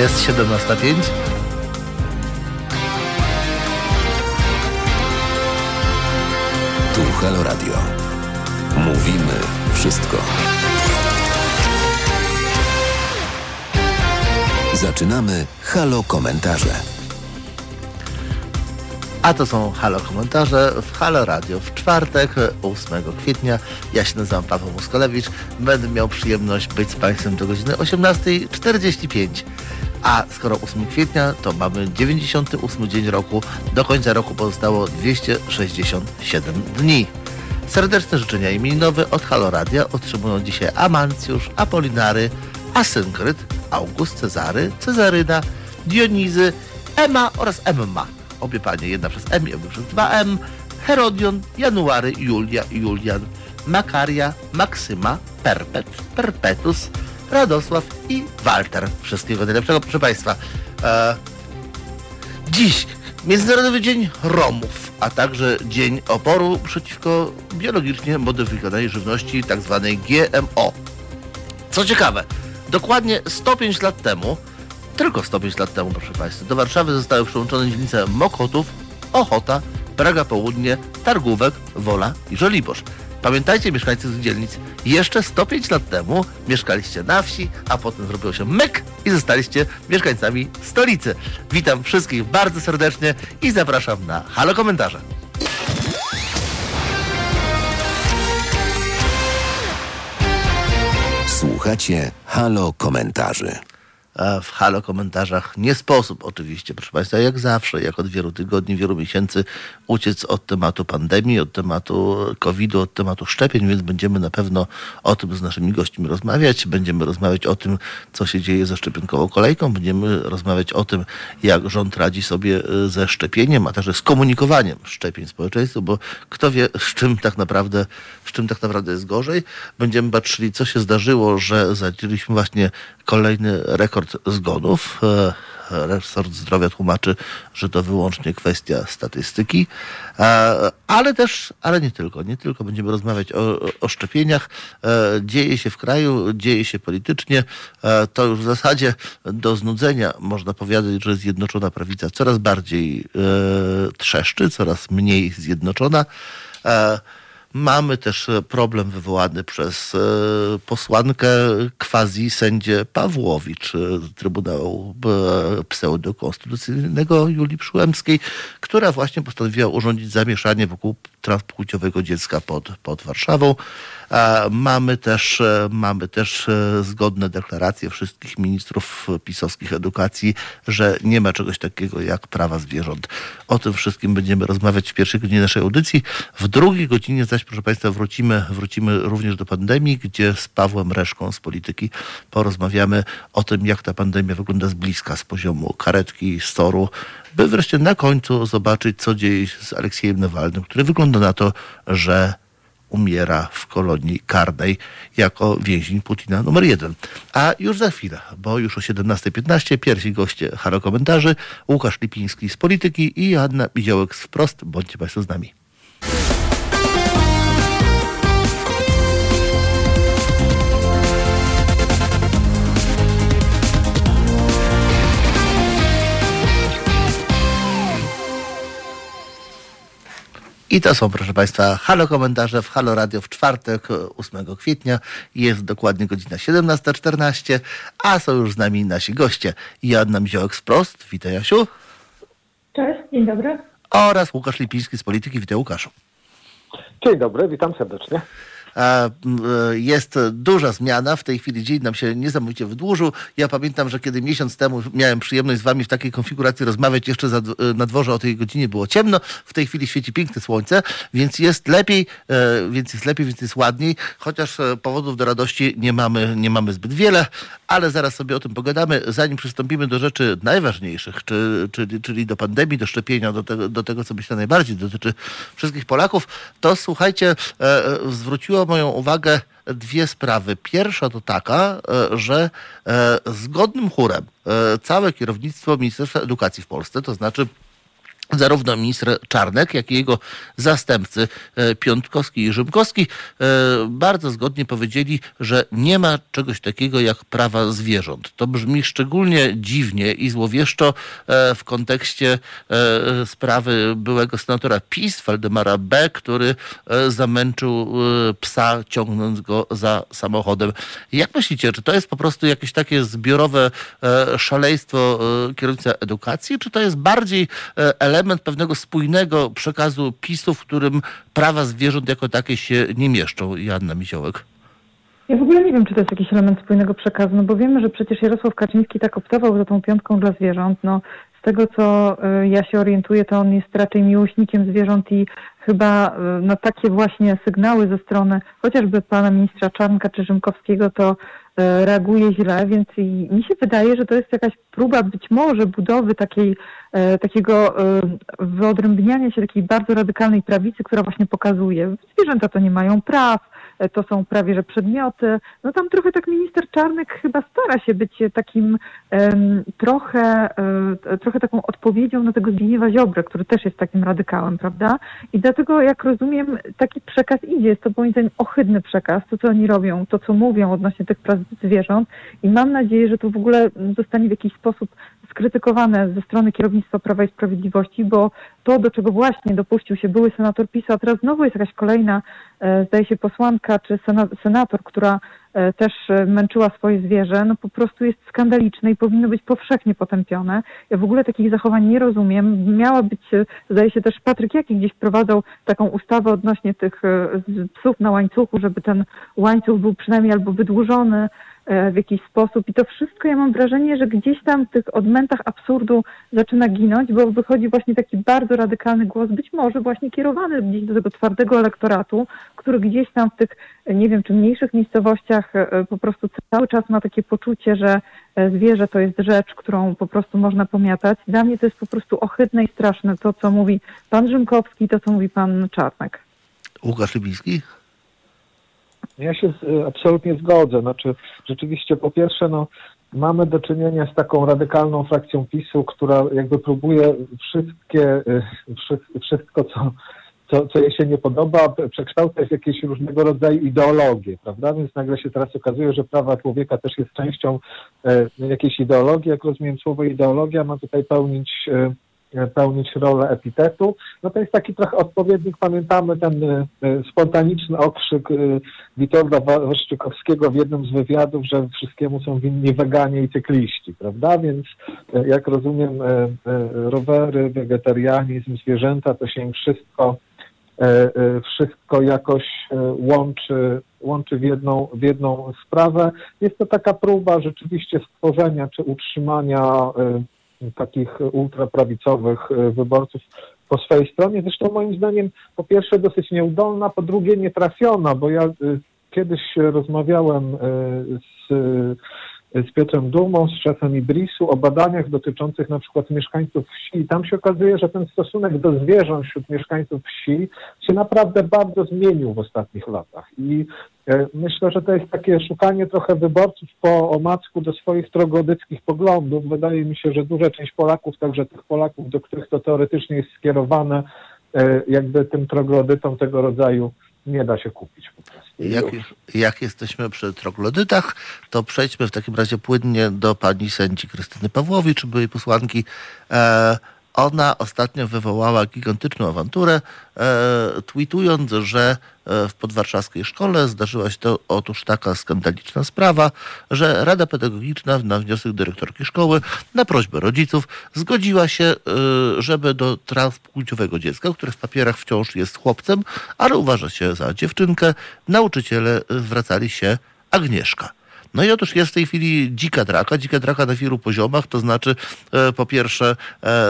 Jest 17.05. Tu Halo Radio. Mówimy wszystko. Zaczynamy Halo Komentarze. A to są Halo Komentarze w Halo Radio w czwartek, 8 kwietnia. Ja się nazywam Paweł Muskolewicz. Będę miał przyjemność być z Państwem do godziny 18.45. A skoro 8 kwietnia, to mamy 98 dzień roku. Do końca roku pozostało 267 dni. Serdeczne życzenia imieninowe od Halo Radia otrzymują dzisiaj Amancjusz, Apolinary, Asynkryt, August Cezary, Cezaryna, Dionizy, Ema oraz Emma. Obie panie, jedna przez M i obie przez 2M. Herodion, January, Julia, Julian, Makaria, Maksyma, Perpet, Perpetus, Radosław i Walter. Wszystkiego najlepszego, proszę Państwa. E, dziś Międzynarodowy Dzień Romów, a także Dzień Oporu przeciwko biologicznie modyfikowanej żywności, tzw. GMO. Co ciekawe, dokładnie 105 lat temu, tylko 105 lat temu, proszę Państwa, do Warszawy zostały przyłączone dzielnice Mokotów, Ochota, Praga Południe, Targówek, Wola i Żoliborz. Pamiętajcie, mieszkańcy tych dzielnic, jeszcze 105 lat temu mieszkaliście na wsi, a potem zrobiło się myk i zostaliście mieszkańcami stolicy. Witam wszystkich bardzo serdecznie i zapraszam na Halo Komentarze. Słuchacie Halo Komentarzy. W halo komentarzach nie sposób oczywiście, proszę Państwa, jak zawsze, jak od wielu tygodni, wielu miesięcy uciec od tematu pandemii, od tematu COVID-u, od tematu szczepień, więc będziemy na pewno o tym z naszymi gośćmi rozmawiać. Będziemy rozmawiać o tym, co się dzieje ze szczepionkową kolejką. Będziemy rozmawiać o tym, jak rząd radzi sobie y, ze szczepieniem, a także z komunikowaniem szczepień społeczeństwu, bo kto wie, z czym tak naprawdę, z czym tak naprawdę jest gorzej. Będziemy patrzyli, co się zdarzyło, że zaliczyliśmy właśnie kolejny rekord zgonów. E, Resort Zdrowia tłumaczy, że to wyłącznie kwestia statystyki, E, ale też, ale nie tylko, nie tylko będziemy rozmawiać o, o szczepieniach. E, Dzieje się w kraju, dzieje się politycznie. To już w zasadzie do znudzenia można powiedzieć, że Zjednoczona Prawica coraz bardziej trzeszczy, coraz mniej zjednoczona. Mamy też e, problem wywołany przez e, posłankę quasi sędzię Pawłowicz e, Trybunału Pseudokonstytucyjnego Julii Przyłębskiej, która właśnie postanowiła urządzić zamieszanie wokół transpłciowego dziecka pod, pod Warszawą. E, Mamy też, e, mamy też e, zgodne deklaracje wszystkich ministrów pisowskich edukacji, że nie ma czegoś takiego jak prawa zwierząt. O tym wszystkim będziemy rozmawiać w pierwszej godzinie naszej audycji. W drugiej godzinie zaś, proszę Państwa, wrócimy, wrócimy również do pandemii, gdzie z Pawłem Reszką z polityki porozmawiamy o tym, jak ta pandemia wygląda z bliska, z poziomu karetki, storu, by wreszcie na końcu zobaczyć, co dzieje się z Aleksiejem Nawalnym, który wygląda na to, że umiera w kolonii karnej jako więzień Putina numer jeden. A już za chwilę, bo już o 17.15 pierwsi goście Halo Komentarzy, Łukasz Lipiński z Polityki i Joanna Biziołek z Wprost. Bądźcie Państwo z nami. I to są, proszę Państwa, halo komentarze w Halo Radio w czwartek, 8 kwietnia. Jest dokładnie godzina 17.14, a są już z nami nasi goście. Joanna Miziołek z Prost, witaj Jasiu, Cześć, dzień dobry. oraz Łukasz Lipiński z Polityki, witaj Łukaszu. Dzień dobry, witam serdecznie. E, Jest duża zmiana. W tej chwili dzień nam się niesamowicie wydłużył. Ja pamiętam, że kiedy miesiąc temu miałem przyjemność z wami w takiej konfiguracji rozmawiać, jeszcze na dworze o tej godzinie było ciemno. W tej chwili świeci piękne słońce, więc jest lepiej, e, więc jest lepiej, więc jest ładniej. Chociaż e, powodów do radości nie mamy, nie mamy zbyt wiele, ale zaraz sobie o tym pogadamy. Zanim przystąpimy do rzeczy najważniejszych, czy, czyli, czyli do pandemii, do szczepienia, do tego, do tego, co myślę najbardziej dotyczy wszystkich Polaków, to słuchajcie, zwróciło moją uwagę dwie sprawy. Pierwsza to taka, e, że e, zgodnym chórem e, całe kierownictwo Ministerstwa Edukacji w Polsce, to znaczy zarówno minister Czarnek, jak i jego zastępcy e, Piątkowski i Rzymkowski e, bardzo zgodnie powiedzieli, że nie ma czegoś takiego jak prawa zwierząt. To brzmi szczególnie dziwnie i złowieszczo e, w kontekście sprawy byłego senatora PiS, Waldemara B., który zamęczył psa, ciągnąc go za samochodem. Jak myślicie, czy to jest po prostu jakieś takie zbiorowe szaleństwo kierownictwa edukacji, czy to jest bardziej element element pewnego spójnego przekazu PiSu, w którym prawa zwierząt jako takie się nie mieszczą. Janna Miziołek. Ja w ogóle nie wiem, czy to jest jakiś element spójnego przekazu, no bo wiemy, że przecież Jarosław Kaczyński tak optował za tą piątką dla zwierząt. No, z tego, co y, ja się orientuję, to on jest raczej miłośnikiem zwierząt i chyba y, na takie właśnie sygnały ze strony chociażby pana ministra Czarnka czy Rzymkowskiego to reaguje źle, więc mi się wydaje, że to jest jakaś próba być może budowy takiej, takiego wyodrębniania się takiej bardzo radykalnej prawicy, która właśnie pokazuje, zwierzęta to nie mają praw, E, to są prawie że przedmioty. No tam trochę tak minister Czarnek chyba stara się być takim um, trochę, um, trochę taką odpowiedzią na tego Zbigniewa Ziobrę, który też jest takim radykałem, prawda? I dlatego, jak rozumiem, taki przekaz idzie. Jest to moim zdaniem ohydny przekaz, to co oni robią, to co mówią odnośnie tych praw zwierząt i mam nadzieję, że to w ogóle zostanie w jakiś sposób skrytykowane ze strony kierownictwa Prawa i Sprawiedliwości, bo to, do czego właśnie dopuścił się były senator PiSu, a teraz znowu jest jakaś kolejna, e, zdaje się, posłanka czy senator, która e, też e, męczyła swoje zwierzę, no po prostu jest skandaliczne i powinno być powszechnie potępione. Ja w ogóle takich zachowań nie rozumiem. Miała być, zdaje się też Patryk Jaki gdzieś wprowadzał taką ustawę odnośnie tych psów na łańcuchu, żeby ten łańcuch był przynajmniej albo wydłużony, w jakiś sposób. I to wszystko ja mam wrażenie, że gdzieś tam w tych odmętach absurdu zaczyna ginąć, bo wychodzi właśnie taki bardzo radykalny głos, być może właśnie kierowany gdzieś do tego twardego elektoratu, który gdzieś tam w tych, nie wiem, czy mniejszych miejscowościach e, po prostu cały czas ma takie poczucie, że e, zwierzę to jest rzecz, którą po prostu można pomiatać. Dla mnie to jest po prostu ohydne i straszne to, co mówi pan Rzymkowski, to, co mówi pan Czarnek. Łukasz Libiński? Ja się y, absolutnie zgodzę. Znaczy, rzeczywiście, po pierwsze, no, mamy do czynienia z taką radykalną frakcją PiSu, która jakby próbuje wszystkie, y, wszystko, co, co, co jej się nie podoba, przekształcać w jakieś różnego rodzaju ideologie, prawda? Więc nagle się teraz okazuje, że prawa człowieka też jest częścią y, jakiejś ideologii. Jak rozumiem słowo ideologia, ma tutaj pełnić pełnić rolę epitetu. No to jest taki trochę odpowiednik, pamiętamy ten e, e, spontaniczny okrzyk Witolda Waszczykowskiego w jednym z wywiadów, że wszystkiemu są winni weganie i cykliści, prawda? Więc jak rozumiem rowery, wegetarianizm, zwierzęta, to się im wszystko wszystko jakoś łączy, łączy w jedną, w jedną sprawę. Jest to taka próba rzeczywiście stworzenia czy utrzymania takich ultraprawicowych e, wyborców po swojej stronie. Zresztą moim zdaniem po pierwsze dosyć nieudolna, po drugie nietrafiona, bo ja e, kiedyś rozmawiałem e, z z Piotrem Dumą, z szefem Ibrisu o badaniach dotyczących na przykład mieszkańców wsi. I tam się okazuje, że ten stosunek do zwierząt wśród mieszkańców wsi się naprawdę bardzo zmienił w ostatnich latach. I e, myślę, że to jest takie szukanie trochę wyborców po omacku do swoich trogodyckich poglądów. Wydaje mi się, że duża część Polaków, także tych Polaków, do których to teoretycznie jest skierowane, e, jakby tym troglodytom tego rodzaju nie da się kupić po prostu. Jak, jak, jesteśmy przy troglodytach, to przejdźmy w takim razie płynnie do pani sędzi Krystyny Pawłowicz, byłej posłanki. E, ona ostatnio wywołała gigantyczną awanturę, e, tweetując, że e, w podwarszawskiej szkole zdarzyła się to otóż taka skandaliczna sprawa, że Rada Pedagogiczna na wniosek dyrektorki szkoły, na prośbę rodziców, zgodziła się, e, żeby do transpłciowego dziecka, które w papierach wciąż jest chłopcem, ale uważa się za dziewczynkę, nauczyciele zwracali się Agnieszka. No i otóż jest w tej chwili dzika draka, dzika draka na wielu poziomach, to znaczy e, po pierwsze, e,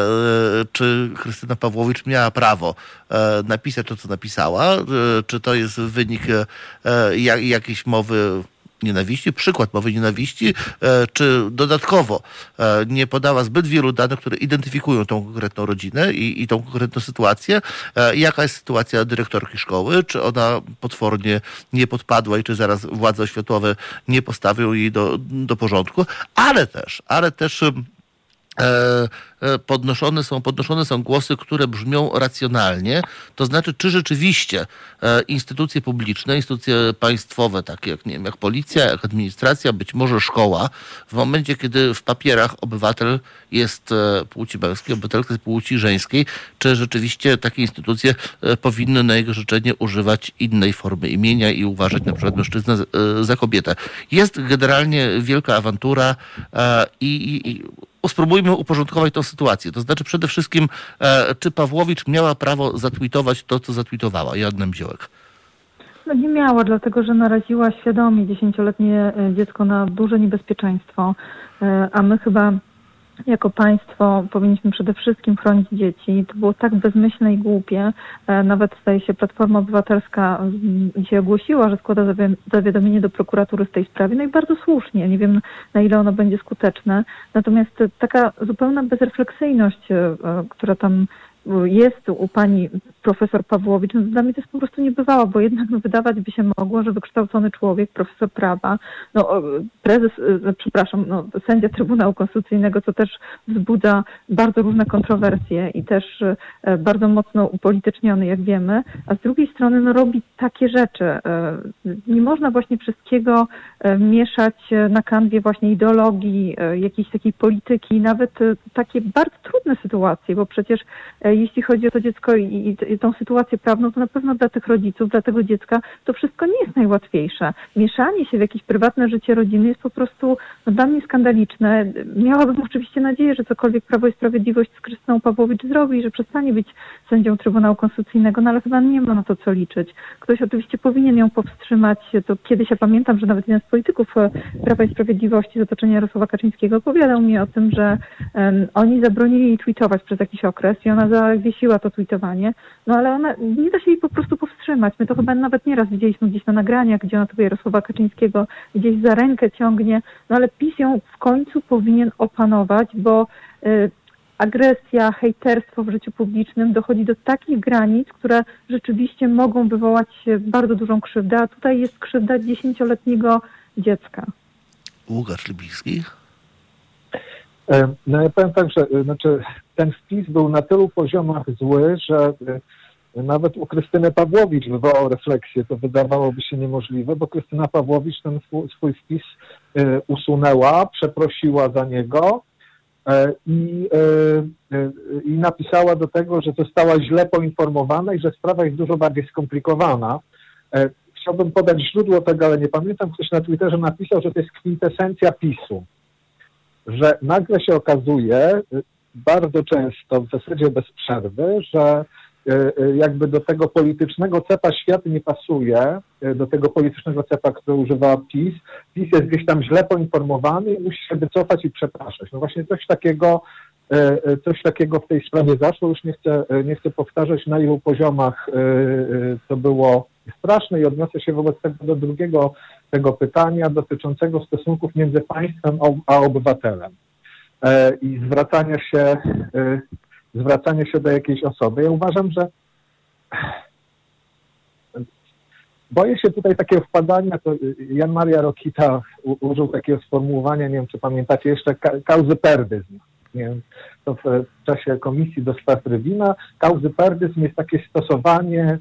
czy Krystyna Pawłowicz miała prawo e, napisać to, co napisała, czy to jest wynik jak, jakiejś mowy nienawiści, przykład mowy nienawiści, e, czy dodatkowo e, nie podała zbyt wielu danych, które identyfikują tą konkretną rodzinę i, i tą konkretną sytuację. E, jaka jest sytuacja dyrektorki szkoły? Czy ona potwornie nie podpadła i czy zaraz władze oświatowe nie postawią jej do, do porządku? Ale też, ale też podnoszone są, podnoszone są głosy, które brzmią racjonalnie. To znaczy, czy rzeczywiście e, instytucje publiczne, instytucje państwowe, takie jak, nie wiem, jak policja, jak administracja, być może szkoła, w momencie, kiedy w papierach obywatel jest płci męskiej, obywatelka jest płci żeńskiej, czy rzeczywiście takie instytucje powinny na jego życzenie używać innej formy imienia i uważać na przykład mężczyznę za kobietę. Jest generalnie wielka awantura i, i, i spróbujmy uporządkować tę sytuację. To znaczy przede wszystkim, e, czy Pawłowicz miała prawo zatwitować to, co zatwitowała? Joanna Mziołek. No nie miała, dlatego że naraziła świadomie dziesięcioletnie e, dziecko na duże niebezpieczeństwo, e, a my chyba jako państwo powinniśmy przede wszystkim chronić dzieci. To było tak bezmyślne i głupie. E, nawet staje się Platforma Obywatelska mm, dzisiaj ogłosiła, że składa zawiadomienie do prokuratury w tej sprawie. No i bardzo słusznie. Nie wiem, na ile ono będzie skuteczne. Natomiast taka zupełna bezrefleksyjność, e, która tam jest u pani profesor Pawłowicz, no dla mnie to jest po prostu niebywała, bo jednak no, wydawać by się mogło, że wykształcony człowiek, profesor prawa, no prezes, no, przepraszam, no, sędzia Trybunału Konstytucyjnego, co też wzbudza bardzo różne kontrowersje i też e, bardzo mocno upolityczniony, jak wiemy, a z drugiej strony no, robi takie rzeczy. E, nie można właśnie wszystkiego e, mieszać na kanwie właśnie ideologii, jakiejś takiej polityki, nawet takie bardzo trudne sytuacje, bo przecież jeśli chodzi o to dziecko i, i tą sytuację prawną, to na pewno dla tych rodziców, dla tego dziecka to wszystko nie jest najłatwiejsze. Mieszanie się w jakieś prywatne życie rodziny jest po prostu no, dla mnie skandaliczne. Miałabym oczywiście nadzieję, że cokolwiek Prawo i Sprawiedliwość z Krystyną Pawłowicz zrobi, że przestanie być sędzią Trybunału Konstytucyjnego, no ale chyba nie ma na to co liczyć. Ktoś oczywiście powinien ją powstrzymać. To kiedyś ja pamiętam, że nawet jeden z polityków e, Prawa i Sprawiedliwości z otoczenia Jarosława Kaczyńskiego opowiadał mi o tym, że um, oni zabronili jej tweetować przez jakiś okres i ona zawiesiła to tweetowanie, no ale ona, nie da się jej po prostu powstrzymać. My to chyba nawet nieraz widzieliśmy gdzieś na nagraniach, gdzie ona tego Jarosława Kaczyńskiego gdzieś za rękę ciągnie, no ale PiS ją w końcu powinien opanować, bo y, agresja, hejterstwo w życiu publicznym dochodzi do takich granic, które rzeczywiście mogą wywołać bardzo dużą krzywdę, a tutaj jest krzywda dziesięcioletniego dziecka. Łukasz Libiński? E, no ja powiem tak, że znaczy, ten wpis był na tylu poziomach zły, że e, nawet u Krystyny Pawłowicz wywołał refleksję. To wydawałoby się niemożliwe, bo Krystyna Pawłowicz ten swój wpis usunęła, przeprosiła za niego i, i napisała do tego, że została źle poinformowana i że sprawa jest dużo bardziej skomplikowana. Chciałbym podać źródło tego, ale nie pamiętam. Ktoś na Twitterze napisał, że to jest kwintesencja PiSu że nagle się okazuje, y, bardzo często, w zasadzie bez przerwy, że y, y, jakby do tego politycznego cepa świat nie pasuje, do tego politycznego cepa, który używa PiS. PiS jest gdzieś tam źle poinformowany i musi się wycofać i przepraszać. No właśnie coś takiego, coś takiego w tej sprawie zaszło. Już nie chcę, nie chcę powtarzać, na ilu poziomach to było straszne i odniosę się wobec tego do drugiego tego pytania dotyczącego stosunków między państwem a obywatelem e, i zwracania się, e, zwracania się do jakiejś osoby. Ja uważam, że boję się tutaj takiego wpadania, to Jan Maria Rokita użył takiego sformułowania, nie wiem czy pamiętacie jeszcze, kauzy perdyzm. Nie wiem, to w czasie Komisji do Spraw Rywina. Kauzy perdyzm jest takie stosowanie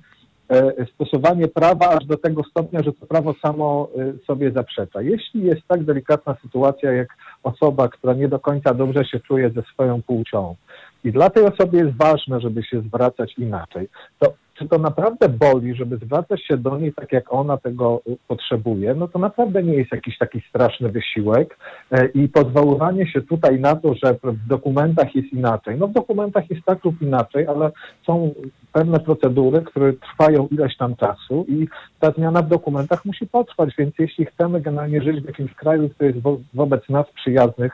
E, stosowanie prawa aż do tego stopnia, że to prawo samo e, sobie zaprzecza. Jeśli jest tak delikatna sytuacja, jak osoba, która nie do końca dobrze się czuje ze swoją płcią i dla tej osoby jest ważne, żeby się zwracać inaczej, to czy to naprawdę boli, żeby zwracać się do niej tak, jak ona tego y, potrzebuje, no to naprawdę nie jest jakiś taki straszny wysiłek e, i pozwoływanie się tutaj na to, że w dokumentach jest inaczej. No w dokumentach jest tak lub inaczej, ale są pewne procedury, które trwają ileś tam czasu i ta zmiana w dokumentach musi potrwać, więc jeśli chcemy generalnie żyć w jakimś kraju, który jest wo wobec nas przyjaznych,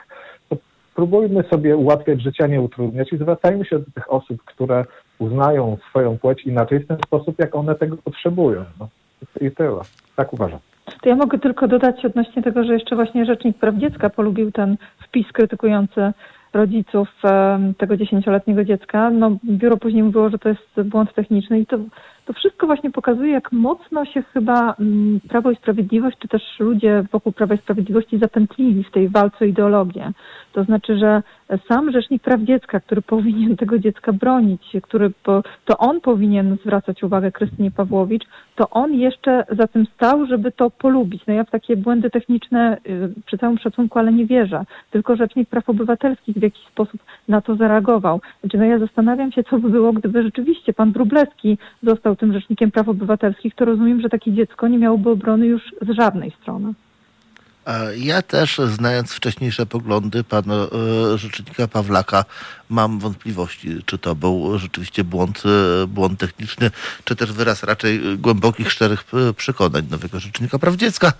to próbujmy sobie ułatwiać życia, nie utrudniać i zwracajmy się do tych osób, które uznają swoją płeć inaczej w ten sposób, jak one tego potrzebują. No. I tyle. Tak uważam. Ja mogę tylko dodać odnośnie tego, że jeszcze właśnie Rzecznik Praw Dziecka polubił ten wpis krytykujący rodziców tego dziesięcioletniego dziecka. No, biuro później mówiło, że to jest błąd techniczny i to to wszystko właśnie pokazuje, jak mocno się chyba mm, Prawo i Sprawiedliwość, czy też ludzie wokół Prawa i Sprawiedliwości zapętlili w tej walce o ideologię. To znaczy, że sam Rzecznik Praw Dziecka, który powinien tego dziecka bronić, który, to on powinien zwracać uwagę Krystynie Pawłowicz, to on jeszcze za tym stał, żeby to polubić. No ja w takie błędy techniczne y, przy całym szacunku, ale nie wierzę. Tylko Rzecznik Praw Obywatelskich w jakiś sposób na to zareagował. Znaczy, no ja zastanawiam się, co by było, gdyby rzeczywiście pan Wróblewski został tym Rzecznikiem Praw Obywatelskich, to rozumiem, że takie dziecko nie miałoby obrony już z żadnej strony. Ja też, znając wcześniejsze poglądy pana e, rzecznika Pawlaka, mam wątpliwości, czy to był rzeczywiście błąd, e, błąd techniczny, czy też wyraz raczej głębokich, szczerych e, przekonań nowego rzecznika praw dziecka.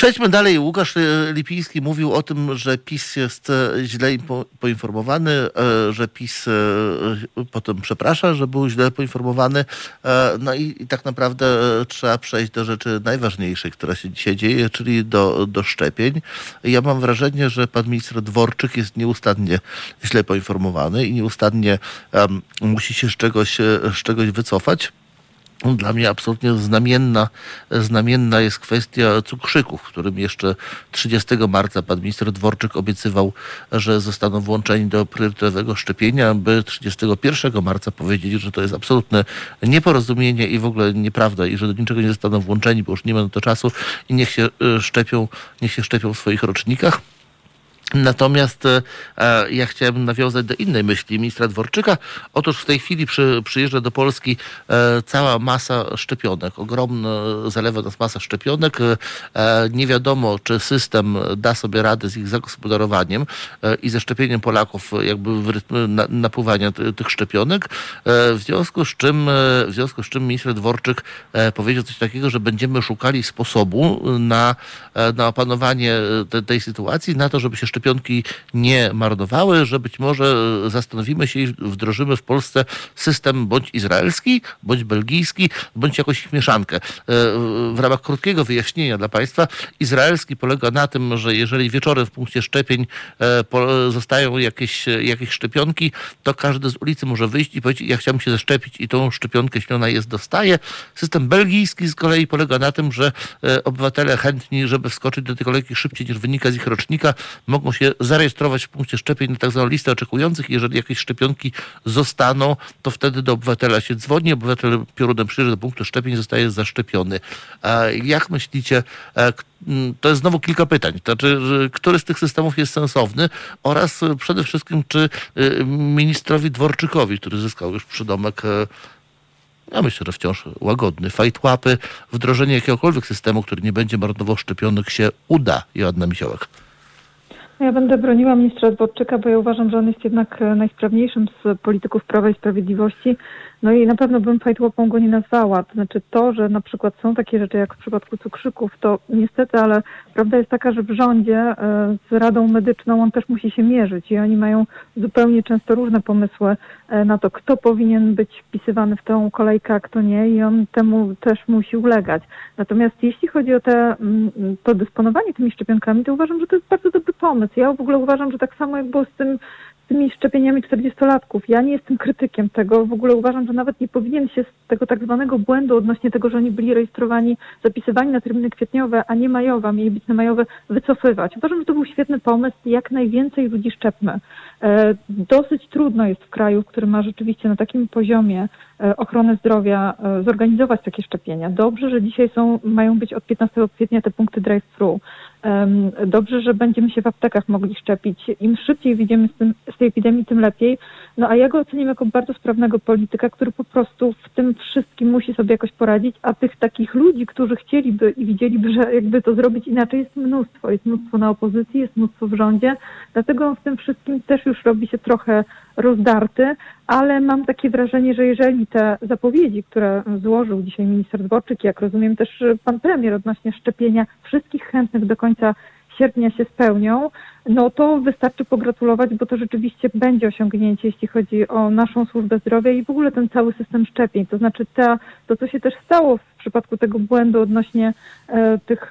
Przejdźmy dalej. Łukasz Lipiński mówił o tym, że PiS jest e, źle poinformowany, e, że PiS e, potem przeprasza, że był źle poinformowany. No i, i tak naprawdę trzeba przejść do rzeczy najważniejszej, która się dzisiaj dzieje, czyli do, do szczepień. Ja mam wrażenie, że pan minister Dworczyk jest nieustannie źle poinformowany i nieustannie um, musi się z czegoś, z czegoś wycofać. Dla mnie absolutnie znamienna, znamienna jest kwestia cukrzyków, w którym jeszcze 30 marca pan minister Dworczyk obiecywał, że zostaną włączeni do priorytetowego szczepienia, by 31 marca powiedzieli, że to jest absolutne nieporozumienie i w ogóle nieprawda i że do niczego nie zostaną włączeni, bo już nie ma na to czasu i niech się e, szczepią, niech się szczepią w swoich rocznikach. Natomiast e, e, ja chciałem nawiązać do innej myśli ministra Dworczyka. Otóż w tej chwili przy, przyjeżdża do Polski e, cała masa szczepionek. Ogromna zalewa nas masa szczepionek. E, e, nie wiadomo, czy system da sobie radę z ich zagospodarowaniem e, i ze szczepieniem Polaków jakby w rytmie na, napływania tych szczepionek. w związku z czym, w związku z czym minister Dworczyk powiedział coś takiego, że będziemy szukali sposobu na, na opanowanie te, tej sytuacji, na to, żeby się szczepić szczepionki nie marnowały, że być może zastanowimy się i wdrożymy w Polsce system bądź izraelski, bądź belgijski, bądź jakąś ich mieszankę. E, w ramach krótkiego wyjaśnienia dla Państwa, izraelski polega na tym, że jeżeli wieczorem w punkcie szczepień e, zostają jakieś, jakieś szczepionki, to każdy z ulicy może wyjść i powiedzieć, ja chciałbym się zaszczepić i tą szczepionkę śniona jest dostaje. System belgijski z kolei polega na tym, że e, obywatele chętni, żeby wskoczyć do tej kolejki szybciej niż wynika z ich rocznika, mogą się zarejestrować w punkcie szczepień na tak zwaną listę oczekujących. Jeżeli jakieś szczepionki zostaną, to wtedy do obywatela się dzwoni, obywatel piorunem przyjeżdża do punktu szczepień zostaje zaszczepiony. Jak myślicie, e, to jest znowu kilka pytań. Znaczy, który z tych systemów jest sensowny oraz przede wszystkim, czy y, ministrowi Dworczykowi, który zyskał już przydomek e, ja myślę, że wciąż łagodny. Fajt łapy, wdrożenie jakiegokolwiek systemu, który nie będzie marnował szczepionek się uda. Joanna Misiołek. Ja będę broniła ministra Dworczyka, bo ja uważam, że on jest jednak e, najsprawniejszym z polityków Prawa i Sprawiedliwości. No i na pewno bym fajtłopą go nie nazwała. To znaczy to, że na przykład są takie rzeczy jak w przypadku cukrzyków, to niestety, ale prawda jest taka, że w rządzie e, z Radą Medyczną on też musi się mierzyć i oni mają zupełnie często różne pomysły e, na to, kto powinien być wpisywany w tą kolejkę, a kto nie i on temu też musi ulegać. Natomiast jeśli chodzi o te, mm, to dysponowanie tymi szczepionkami, to uważam, że to jest bardzo dobry pomysł. Ja w ogóle uważam, że tak samo jak było z tym tymi szczepieniami 40-latków. Ja nie jestem krytykiem tego. W ogóle uważam, że nawet nie powinien się z tego tak zwanego błędu odnośnie tego, że oni byli rejestrowani, zapisywani na terminy kwietniowe, a nie majowe, mieli być na majowe, wycofywać. Uważam, że to był świetny pomysł. Jak najwięcej ludzi szczepmy. E, dosyć trudno jest w kraju, który ma rzeczywiście na takim poziomie ochrony zdrowia e, zorganizować takie szczepienia. Dobrze, że dzisiaj są, mają być od 15 kwietnia te punkty drive-thru. Dobrze, że będziemy się w aptekach mogli szczepić. Im szybciej wyjdziemy z, tym, z tej epidemii, tym lepiej. No a ja go oceniam jako bardzo sprawnego polityka, który po prostu w tym wszystkim musi sobie jakoś poradzić, a tych takich ludzi, którzy chcieliby i widzieliby, że jakby to zrobić inaczej, jest mnóstwo. Jest mnóstwo na opozycji, jest mnóstwo w rządzie. Dlatego w tym wszystkim też już robi się trochę rozdarty, ale mam takie wrażenie, że jeżeli te zapowiedzi, które złożył dzisiaj minister Dworczyk, jak rozumiem też pan premier odnośnie szczepienia wszystkich chętnych do końca sierpnia się spełnią, no to wystarczy pogratulować, bo to rzeczywiście będzie osiągnięcie, jeśli chodzi o naszą służbę zdrowia i w ogóle ten cały system szczepień. To znaczy ta, to, co się też stało w przypadku tego błędu odnośnie e, tych,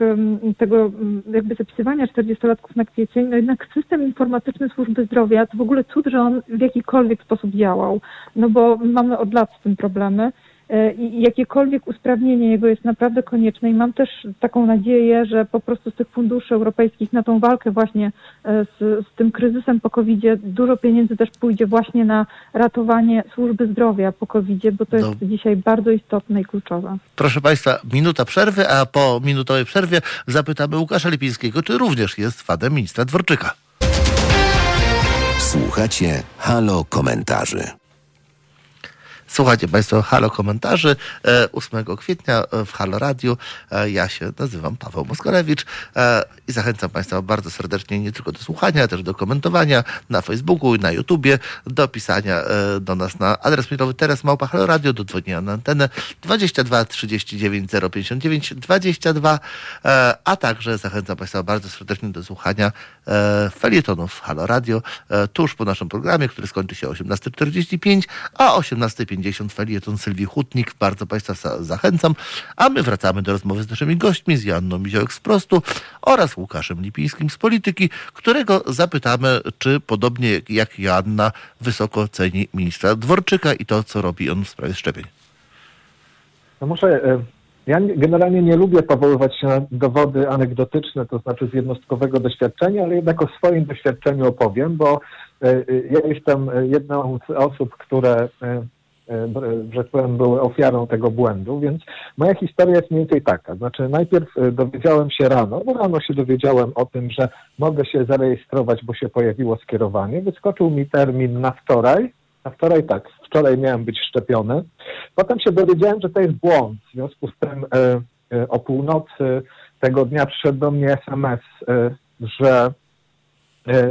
tego jakby zapisywania 40-latków na kwiecień, no jednak system informatyczny służby zdrowia to w ogóle cud, że on w jakikolwiek sposób działał, no bo mamy od lat z tym problemy. E, i jakiekolwiek usprawnienie jego jest naprawdę konieczne i mam też taką nadzieję, że po prostu z tych funduszy europejskich na tą walkę właśnie e, z, z tym kryzysem po covid dużo pieniędzy też pójdzie właśnie na ratowanie służby zdrowia po covid bo to jest no. dzisiaj bardzo istotne i kluczowe. Proszę Państwa, minuta przerwy, a po minutowej przerwie zapytamy Łukasza Lipińskiego, czy również jest fanem ministra Dworczyka. Słuchacie Halo Komentarzy. Słuchajcie Państwo, halo komentarzy 8 e, kwietnia e, w Halo Radio. E, ja się nazywam Paweł Moskorewicz i zachęcam Państwa bardzo serdecznie nie tylko do słuchania, ale też do komentowania na Facebooku i na YouTubie, do pisania do nas na adres mailowy teraz małpa Halo Radio, do dzwonienia na antenę 22 39 059 22, a także zachęcam Państwa bardzo serdecznie do słuchania felietonów Halo Radio tuż po naszym programie, który skończy się o 18.45, a 18.50 50 felieton Sylwii Hutnik. Bardzo Państwa zachęcam. A my wracamy do rozmowy z naszymi gośćmi, z Janną Miziołek z Prostu oraz Łukaszem Lipińskim z Polityki, którego zapytamy, czy podobnie jak Joanna wysoko ceni ministra Dworczyka i to, co robi on w sprawie szczepień. No muszę... E, ja generalnie nie lubię powoływać się na dowody anegdotyczne, to znaczy z jednostkowego doświadczenia, ale jednak o swoim doświadczeniu opowiem, bo e, e, ja jestem jedną z osób, które że tak powiem, były ofiarą tego błędu, więc moja historia jest mniej więcej taka. Znaczy najpierw e, dowiedziałem się rano, bo rano się dowiedziałem o tym, że mogę się zarejestrować, bo się pojawiło skierowanie. Wyskoczył mi termin na wczoraj, a wczoraj tak, wczoraj miałem być szczepiony. Potem się dowiedziałem, że to jest błąd. W związku z tym e, e, o północy tego dnia przyszedł do mnie SMS, e, że E,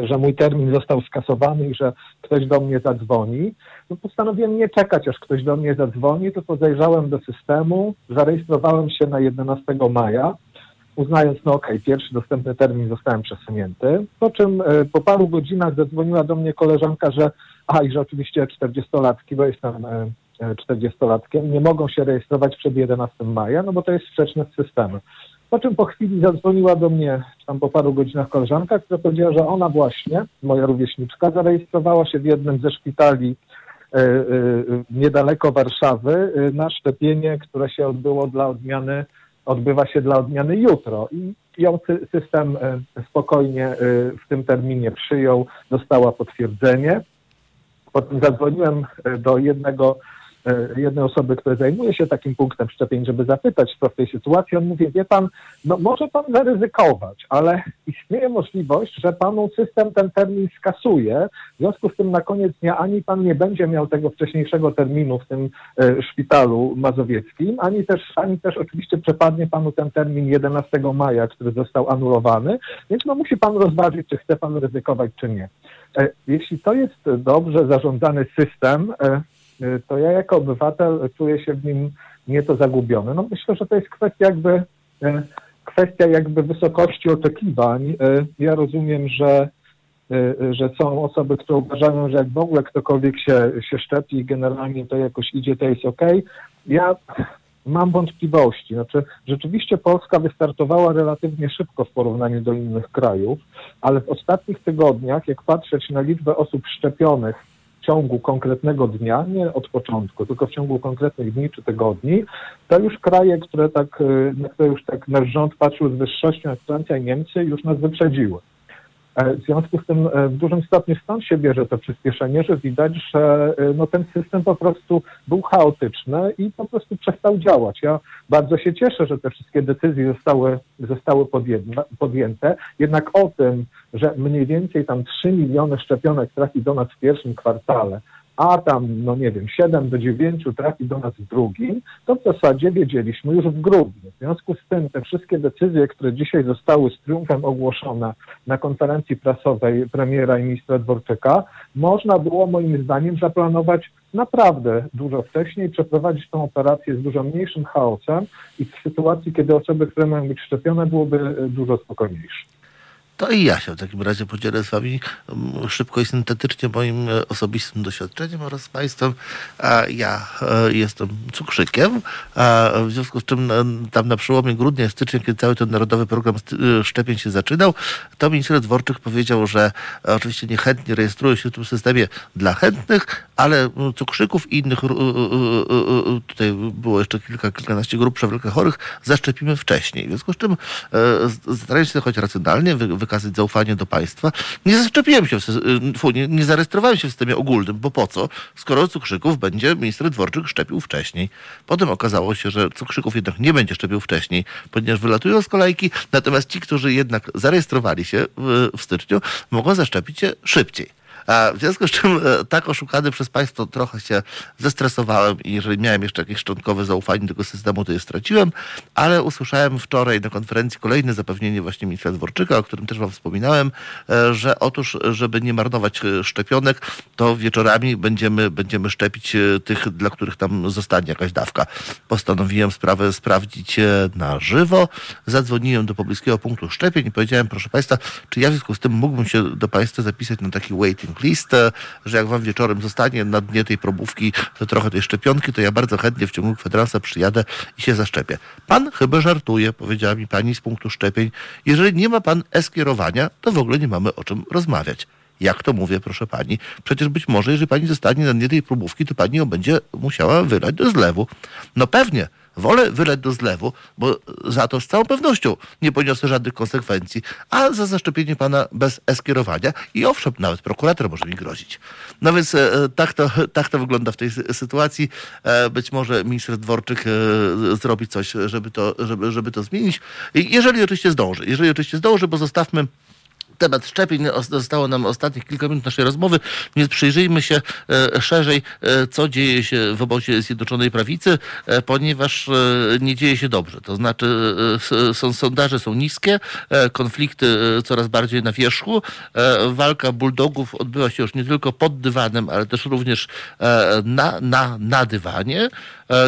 że mój termin został skasowany i że ktoś do mnie zadzwoni, no postanowiłem nie czekać, aż ktoś do mnie zadzwoni, tylko zajrzałem do systemu, zarejestrowałem się na 11 maja, uznając, no okej, okay, pierwszy dostępny termin zostałem przesunięty, po czym e, po paru godzinach zadzwoniła do mnie koleżanka, że a i że oczywiście 40-latki, bo jestem 40-latkiem, e, nie mogą się rejestrować przed 11 maja, no bo to jest sprzeczne z systemem. Po czym po chwili zadzwoniła do mnie, tam po paru godzinach koleżanka, która powiedziała, że ona właśnie, moja rówieśniczka, zarejestrowała się w jednym ze szpitali y, y, niedaleko Warszawy y, na szczepienie, które się odbyło dla odmiany, odbywa się dla odmiany jutro. I ją system spokojnie w tym terminie przyjął, dostała potwierdzenie. Potem zadzwoniłem do jednego jednej osoby, która zajmuje się takim punktem szczepień, żeby zapytać, co w tej sytuacji. On mówi, wie pan, no może pan zaryzykować, ale istnieje możliwość, że panu system ten termin skasuje. W związku z tym na koniec dnia ani pan nie będzie miał tego wcześniejszego terminu w tym e, szpitalu mazowieckim, ani też, ani też oczywiście przepadnie panu ten termin 11 maja, który został anulowany, więc no musi pan rozważyć, czy chce pan ryzykować, czy nie. E, jeśli to jest dobrze zarządzany system, to ja jako obywatel czuję się w nim nieco zagubiony. No myślę, że to jest kwestia jakby, y, kwestia jakby wysokości oczekiwań. Y, ja rozumiem, że, że są osoby, które uważają, że jak w ogóle ktokolwiek się, się szczepi i generalnie to jakoś idzie, to jest ok. Ja mam wątpliwości. Znaczy, rzeczywiście Polska wystartowała relatywnie szybko w porównaniu do innych krajów, ale w ostatnich tygodniach, jak patrzeć na liczbę osób szczepionych ciągu konkretnego dnia, nie od początku, tylko w ciągu konkretnych dni czy tygodni, to już kraje, które tak, y, na które już tak nasz rząd patrzył z wyższością, jak Francja i Niemcy, już nas wyprzedziły. E, w związku z tym e, w dużym stopniu stąd się bierze to przyspieszenie, że widać, że e, no, ten system po prostu był chaotyczny i po prostu przestał działać. Ja bardzo się cieszę, że te wszystkie decyzje zostały, zostały podjęte, jednak o tym, że mniej więcej tam 3 miliony szczepionek trafi do nas w pierwszym kwartale, a tam, no nie wiem, 7 do 9 trafi do nas w drugim, to w zasadzie wiedzieliśmy już w grudniu. W związku z tym te wszystkie decyzje, które dzisiaj zostały z triumfem ogłoszone na konferencji prasowej premiera i ministra Dworczyka, można było moim zdaniem zaplanować naprawdę dużo wcześniej, przeprowadzić tę operację z dużo mniejszym chaosem i w sytuacji, kiedy osoby, które mają być szczepione, byłoby dużo spokojniejsze. To i ja się w takim razie podzielę z wami mm, szybko i syntetycznie moim e, osobistym doświadczeniem oraz z państwem. Ja e, jestem cukrzykiem, w związku z czym e, tam na przełomie grudnia stycznia, kiedy cały ten narodowy program szczepień się zaczynał, to minister Dworczyk powiedział, że oczywiście niechętnie rejestruje się w tym systemie dla chętnych, ale no, cukrzyków i innych, tutaj było jeszcze kilka, kilkanaście grup przewlekle chorych, zaszczepimy wcześniej. W związku z czym starałem się choć racjonalnie wykazać zaufanie do państwa. Nie zaszczepiłem się, w, nie, nie zarejestrowałem się w systemie ogólnym, bo po co? Skoro cukrzyków będzie minister Dworczyk szczepił wcześniej. Potem okazało się, że cukrzyków jednak nie będzie szczepił wcześniej, ponieważ wylatują z kolejki, natomiast ci, którzy jednak zarejestrowali się w, w styczniu, mogą zaszczepić się szybciej. W związku z czym e, tak oszukany przez państwo trochę się zestresowałem i jeżeli miałem jeszcze jakieś szczątkowe zaufanie do tego systemu, to je straciłem, ale usłyszałem wczoraj na konferencji kolejne zapewnienie właśnie ministra Dworczyka, o którym też wam wspominałem, e, że otóż, żeby nie marnować e, szczepionek, to wieczorami będziemy, będziemy szczepić tych, dla których tam zostanie jakaś dawka. Postanowiłem sprawę sprawdzić na żywo. Zadzwoniłem do pobliskiego punktu szczepień i powiedziałem, proszę państwa, czy ja w związku z tym mógłbym się do państwa zapisać na taki waiting listę, że jak wam wieczorem zostanie na dnie tej probówki to trochę tej szczepionki, to ja bardzo chętnie w ciągu kwadransa przyjadę i się zaszczepię. Pan chyba żartuje, powiedziała mi pani z punktu szczepień. Jeżeli nie ma pan e-skierowania, to w ogóle nie mamy o czym rozmawiać. Jak to mówię, proszę pani? Przecież być może, jeżeli pani zostanie na dnie tej probówki, to pani ją będzie musiała wylać do zlewu. No pewnie, Wolę wyleć do zlewu, bo za to z całą pewnością nie poniosę żadnych konsekwencji, a za zaszczepienie pana bez eskierowania i owszem, nawet prokurator może mi grozić. No więc e, tak to, tak to wygląda w tej sytuacji. E, być może minister Dworczyk e, zrobi coś, żeby to, żeby, żeby to zmienić. Jeżeli oczywiście zdąży. Jeżeli oczywiście zdąży, bo zostawmy temat szczepień zostało nam ostatnich kilka minut naszej rozmowy, więc przyjrzyjmy się e, szerzej, e, co dzieje się w obozie Zjednoczonej Prawicy, e, ponieważ nie dzieje się dobrze. To znaczy są, sondaże są niskie, konflikty coraz bardziej na wierzchu, walka bulldogów odbywa się już nie tylko pod dywanem, ale też również na, na, na dywanie.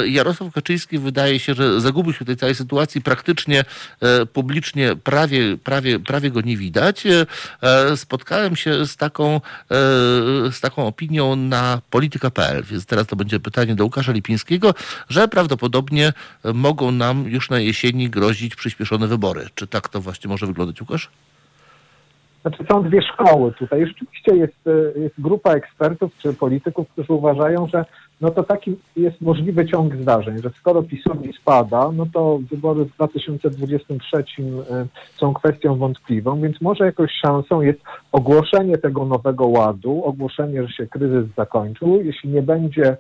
Jarosław Kaczyński wydaje się, że zagubił się w tej całej sytuacji praktycznie publicznie prawie, prawie, prawie go nie widać. E, spotkałem się z taką, e, z taką opinią na polityka.pl, więc teraz to będzie pytanie do Łukasza Lipińskiego, że prawdopodobnie mogą nam już na jesieni grozić przyspieszone wybory. Czy tak to właśnie może wyglądać, Łukasz? Znaczy są dwie szkoły tutaj. Rzeczywiście jest, e, jest grupa ekspertów czy polityków, którzy uważają, że no to taki jest możliwy ciąg zdarzeń, że skoro PiSowi spada, no to wybory w 2023 e, są kwestią wątpliwą, więc może jakąś szansą jest ogłoszenie tego nowego ładu, ogłoszenie, że się kryzys zakończył. Jeśli nie będzie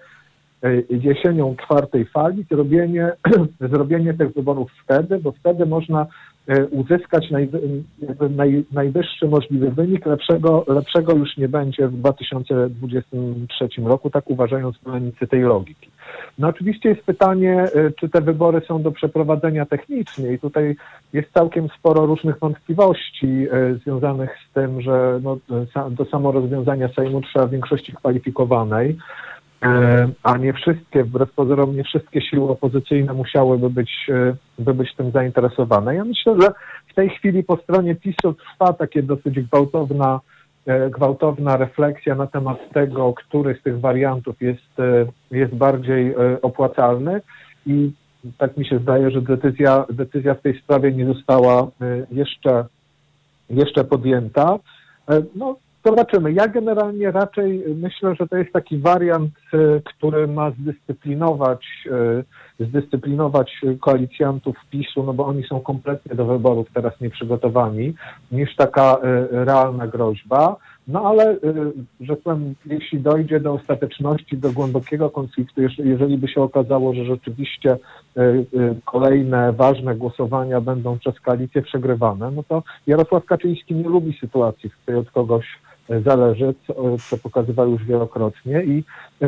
e, jesienią czwartej fali, zrobienie, zrobienie tych wyborów wtedy, bo wtedy można uzyskać naj, naj, najwyższy możliwy wynik, lepszego, lepszego już nie będzie w 2023 roku, tak uważają zwolennicy tej logiki. No oczywiście jest pytanie, e, czy te wybory są do przeprowadzenia technicznie i tutaj jest całkiem sporo różnych wątpliwości e, związanych z tym, że no, do samo rozwiązania Sejmu trzeba większości kwalifikowanej. E, a nie wszystkie, wbrew pozorom, nie wszystkie siły opozycyjne musiałyby być, e, by być tym zainteresowane. Ja myślę, że w tej chwili po stronie PiSu trwa takie dosyć gwałtowna, e, gwałtowna refleksja na temat tego, który z tych wariantów jest, jest bardziej opłacalny i tak mi się zdaje, że decyzja, decyzja w tej sprawie nie została jeszcze, jeszcze podjęta. No, Zobaczymy. Ja generalnie raczej myślę, że to jest taki wariant, e, który ma zdyscyplinować, e, zdyscyplinować koalicjantów PiSu, no bo oni są kompletnie do wyborów teraz nieprzygotowani, niż taka e, realna groźba. No ale, że powiem, jeśli dojdzie do ostateczności, do głębokiego konfliktu, jeżeli by się okazało, że rzeczywiście kolejne ważne głosowania będą przez koalicję przegrywane, no to Jarosław Kaczyński nie lubi sytuacji, w której od kogoś zależy, co, co pokazywał już wielokrotnie i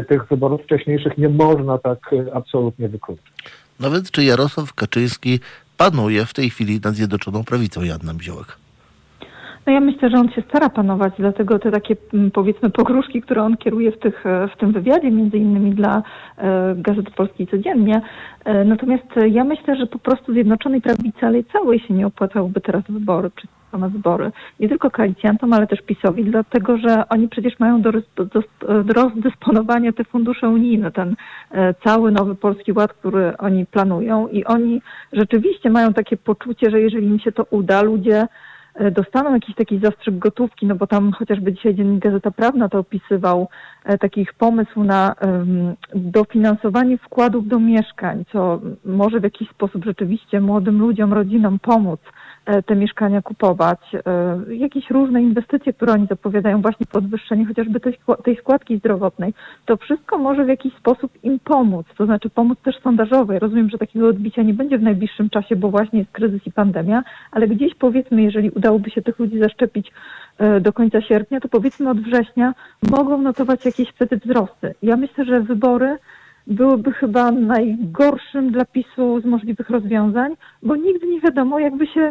tych wyborów wcześniejszych nie można tak absolutnie wykluczyć. No więc czy Jarosław Kaczyński panuje w tej chwili nad Zjednoczoną Prawicą, Janna Miziołek? No ja myślę, że on się stara panować, dlatego te takie mm, powiedzmy pogróżki, które on kieruje w, tych, w tym wywiadzie, między innymi dla e, Gazety Polskiej codziennie. E, natomiast ja myślę, że po prostu Zjednoczonej Prawicy, ale całej się nie opłacałoby teraz wybory na wybory. Nie tylko koalicjantom, ale też PiSowi, dlatego że oni przecież mają do, rozdysponowania te fundusze unijne, ten e, cały nowy polski ład, który oni planują i oni rzeczywiście mają takie poczucie, że jeżeli im się to uda, ludzie e, dostaną jakiś taki zastrzyk gotówki, no bo tam chociażby dzisiaj Dziennik Gazeta Prawna to opisywał, e, takich pomysł na dofinansowanie wkładów do mieszkań, co może w jakiś sposób rzeczywiście młodym ludziom, rodzinom pomóc te mieszkania kupować, e, jakieś różne inwestycje, które oni zapowiadają, właśnie podwyższenie chociażby tej, tej składki zdrowotnej, to wszystko może w jakiś sposób im pomóc, to znaczy pomóc też sondażowej. Rozumiem, że takiego odbicia nie będzie w najbliższym czasie, bo właśnie jest kryzys i pandemia, ale gdzieś powiedzmy, jeżeli udałoby się tych ludzi zaszczepić e, do końca sierpnia, to powiedzmy od września mogą notować jakieś wtedy wzrosty. Ja myślę, że wybory byłyby chyba najgorszym dla PiSu z możliwych rozwiązań, bo nigdy nie wiadomo, jakby się,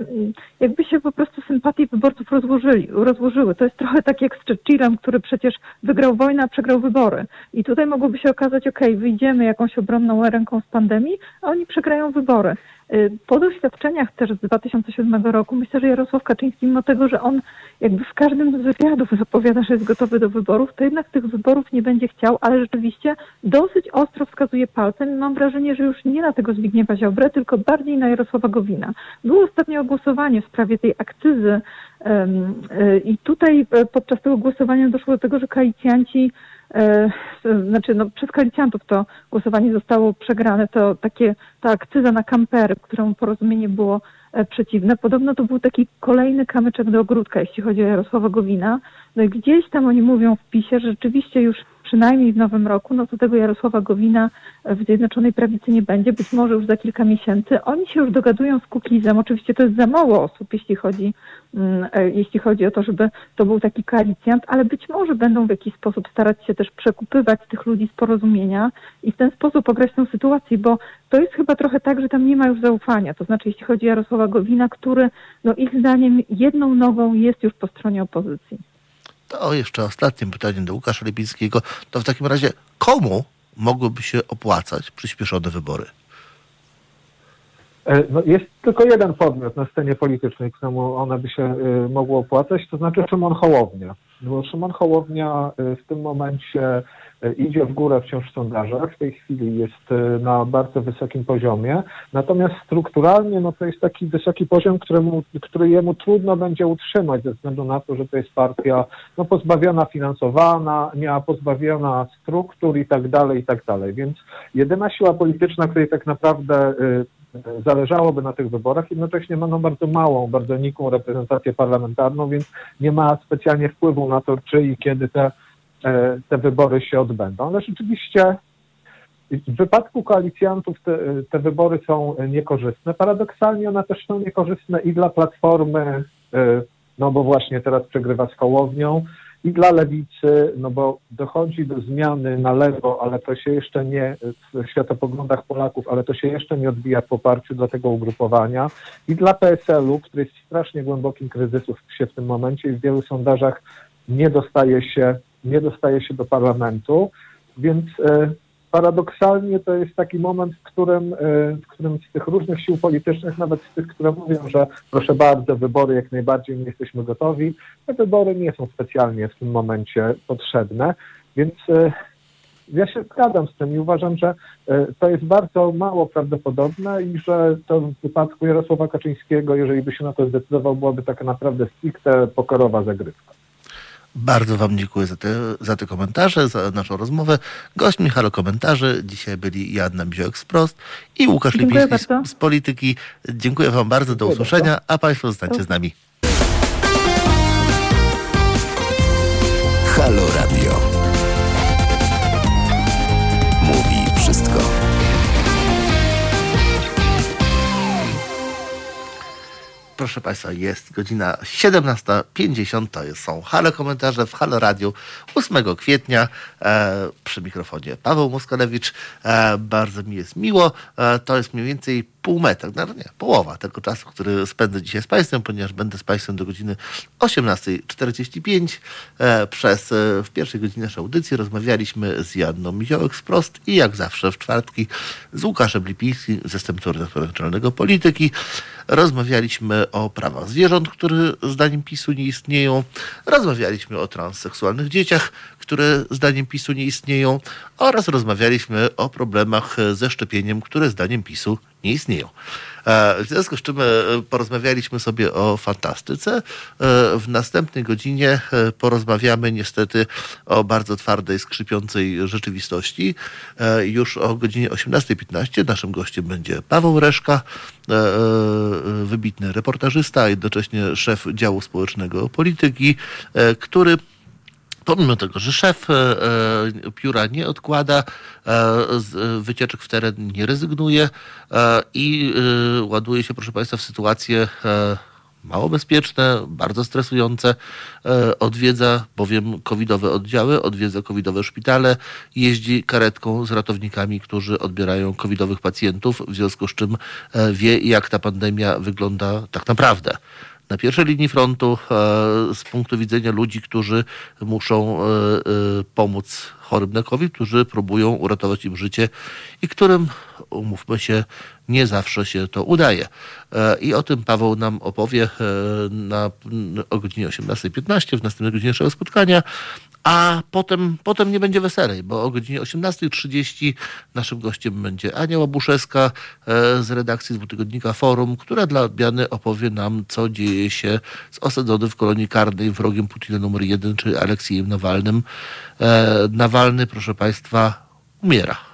jakby się po prostu sympatie wyborców rozłożyli, rozłożyły. To jest trochę tak jak z Churchillem, który przecież wygrał wojnę, a przegrał wybory. I tutaj mogłoby się okazać, ok, wyjdziemy jakąś obronną ręką z pandemii, a oni przegrają wybory. Y, po doświadczeniach też z 2007 roku myślę, że Jarosław Kaczyński, mimo tego, że on jakby w każdym z wywiadów zapowiada, że jest gotowy do wyborów, to jednak tych wyborów nie będzie chciał, ale rzeczywiście dosyć ostro wskazuje palcem i mam wrażenie, że już nie na tego Zbigniewa Ziobrę, tylko bardziej na Jarosława Gowina. Było ostatnio głosowanie w sprawie tej akcyzy y, i tutaj e, podczas tego głosowania doszło do tego, że koalicjanci znaczy no, przez koalicjantów to głosowanie zostało przegrane, to takie, ta akcyza na kampery, któremu porozumienie było e, przeciwne. Podobno to był taki kolejny kamyczek do ogródka, jeśli chodzi o Jarosława Gowina. No i gdzieś tam oni mówią w PiSie, że rzeczywiście już przynajmniej w nowym roku, no to tego Jarosława Gowina w Zjednoczonej Prawicy nie będzie, być może już za kilka miesięcy. Oni się już dogadują z Kukizem. Oczywiście to jest za mało osób, jeśli chodzi, mm, e, jeśli chodzi o to, żeby to był taki koalicjant, ale być może będą w jakiś sposób starać się też przekupywać tych ludzi z porozumienia i w ten sposób ograć tę sytuację, bo to jest chyba trochę tak, że tam nie ma już zaufania. To znaczy, jeśli chodzi o Jarosława Gowina, który, no ich zdaniem, jedną nogą jest już po stronie opozycji. To jeszcze ostatnie pytanie do Łukasza Lipińskiego. To w takim razie komu mogłyby się opłacać przyspieszone wybory? E, no jest tylko jeden podmiot na scenie politycznej, któremu one by się y, mogło opłacać, to znaczy Szymon Hołownia. Bo Szymon Hołownia y, w tym momencie E, idzie w górę wciąż w sondażach, w tej chwili jest e, na bardzo wysokim poziomie, natomiast strukturalnie no to jest taki wysoki poziom, któremu, który jemu trudno będzie utrzymać ze względu na to, że to jest partia no, pozbawiona finansowana, miała pozbawiona struktur i tak dalej, i tak dalej. Więc jedyna siła polityczna, której tak naprawdę y, zależałoby na tych wyborach, jednocześnie ma no bardzo małą, bardzo nikłą reprezentację parlamentarną, więc nie ma specjalnie wpływu na to, czy i kiedy te E, te wybory się odbędą. Ale rzeczywiście w wypadku koalicjantów te, te, wybory są niekorzystne. Paradoksalnie one też są niekorzystne i dla Platformy, e, no bo właśnie teraz przegrywa z Kołownią, i dla Lewicy, no bo dochodzi do zmiany na lewo, ale to się jeszcze nie, w światopoglądach Polaków, ale to się jeszcze nie odbija w poparciu dla tego ugrupowania. I dla PSL-u, który jest w strasznie głębokim kryzysu się w tym momencie i w wielu sondażach nie dostaje się nie dostaje się do parlamentu, więc e, paradoksalnie to jest taki moment, w którym, e, w którym z tych różnych sił politycznych, nawet z tych, które mówią, że proszę bardzo, wybory jak najbardziej nie jesteśmy gotowi, te wybory nie są specjalnie w tym momencie potrzebne, więc e, ja się zgadzam z tym i uważam, że to jest bardzo mało prawdopodobne i że to w wypadku Jarosława Kaczyńskiego, jeżeli by się na to zdecydował, byłaby taka naprawdę stricte pokorowa zagrywka. Bardzo Wam dziękuję za te, za te komentarze, za naszą rozmowę. Gośćmi Halo Komentarzy dzisiaj byli Joanna Miziołek-Sprost i Łukasz Lipiński z, z, Polityki. Dziękuję Wam bardzo, do usłyszenia, a Państwo zostańcie z nami. Halo Radio. Proszę Państwa, jest godzina 17.50. To są Halo Komentarze w Halo Radio 8 kwietnia. E, przy mikrofonie Paweł Moskalewicz. E, bardzo mi jest miło. E, to jest mniej więcej pół metra, no nie, połowa tego czasu, który spędzę dzisiaj z Państwem, ponieważ będę z Państwem do godziny 18.45. E, przez e, w pierwszej godzinie naszej audycji rozmawialiśmy z Janną Miziołek-Sprost i jak zawsze w czwartki z Łukaszem Lipińskim, zastępcą redaktora naczelnego Polityki. Rozmawialiśmy o prawach zwierząt, które zdaniem PiSu nie istnieją. Rozmawialiśmy o transseksualnych dzieciach, które zdaniem PiSu nie istnieją oraz rozmawialiśmy o problemach ze szczepieniem, które zdaniem PiSu nie istnieją. E, w związku z czym e, porozmawialiśmy sobie o fantastyce. E, w następnej godzinie porozmawiamy niestety o bardzo twardej, skrzypiącej rzeczywistości. Już o godzinie 18.15 naszym gościem będzie Paweł Reszka, wybitny reportażysta, a jednocześnie szef działu społecznego polityki, który Pomimo tego, że szef e, e, pióra nie odkłada, e, wycieczek w teren nie rezygnuje i ładuje się, proszę Państwa, w sytuacje mało bezpieczne, bardzo stresujące. Odwiedza bowiem covidowe oddziały, odwiedza covidowe szpitale, jeździ karetką z ratownikami, którzy odbierają covidowych pacjentów, w związku z czym wie, jak ta pandemia wygląda tak naprawdę na pierwszej linii frontu e, z punktu widzenia ludzi, którzy muszą e, e, pomóc chorym na COVID, którzy próbują uratować im życie i którym, umówmy się, nie zawsze się to udaje. I o tym Paweł nam opowie na, o godzinie 18.15 w następnej godzinie naszego spotkania a potem, potem nie będzie weselej, bo o godzinie 18.30 naszym gościem będzie Ania Łabuszewska e, z redakcji dwutygodnika Forum, która dla odmiany opowie nam, co dzieje się z osadzonym w kolonii karnej wrogiem Putina numer jeden, czyli Aleksiejem Nawalnym. E, Nawalny, proszę Państwa, umiera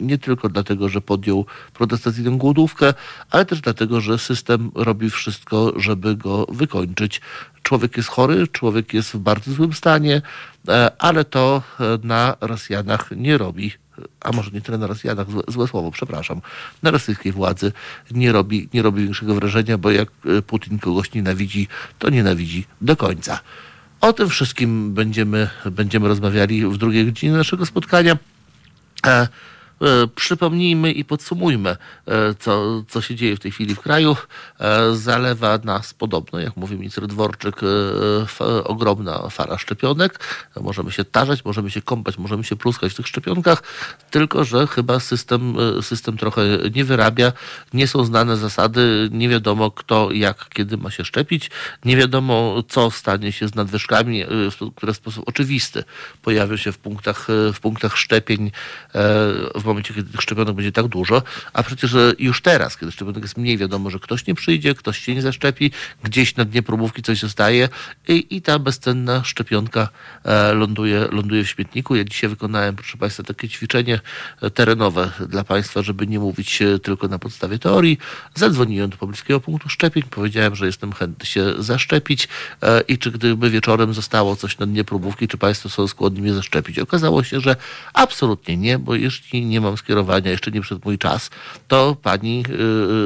nie tylko dlatego, że podjął protestacyjną głodówkę, ale też dlatego, że system robi wszystko, żeby go wykończyć. Człowiek jest chory, człowiek jest w bardzo złym stanie, e, ale to e, na Rosjanach nie robi a może nie tyle na Rosjanach, złe, złe, słowo, przepraszam, na rosyjskiej władzy nie robi, nie robi większego wrażenia, bo jak Putin kogoś nienawidzi, to nienawidzi do końca. O tym wszystkim będziemy, będziemy rozmawiali w drugiej godzinie naszego spotkania. E, e, przypomnijmy i podsumujmy, e, co, co się dzieje w tej chwili w kraju. Zalewa nas podobno, jak mówi minister Dworczyk, ogromna fala szczepionek. Możemy się tarzać, możemy się kąpać, możemy się pluskać w tych szczepionkach, tylko że chyba system, system trochę nie wyrabia. Nie są znane zasady, nie wiadomo kto, jak, kiedy ma się szczepić. Nie wiadomo, co stanie się z nadwyżkami, które w sposób oczywisty pojawią się w punktach, w punktach szczepień w momencie, kiedy tych szczepionek będzie tak dużo, a przecież już teraz, kiedy szczepionek jest mniej, wiadomo, że ktoś nie przyjdzie, ktoś się nie zaszczepi, gdzieś na dnie próbówki coś zostaje i, i ta bezcenna szczepionka e, ląduje, ląduje w śmietniku. Ja dzisiaj wykonałem, proszę Państwa, takie ćwiczenie e, terenowe dla Państwa, żeby nie mówić tylko na podstawie teorii. Zadzwoniłem do pobliskiego punktu szczepień, powiedziałem, że jestem chętny się zaszczepić e, i czy gdyby wieczorem zostało coś na dnie próbówki, czy Państwo są skłonni mnie zaszczepić. Okazało się, że absolutnie nie, bo jeśli nie mam skierowania, jeszcze nie przed mój czas, to pani y,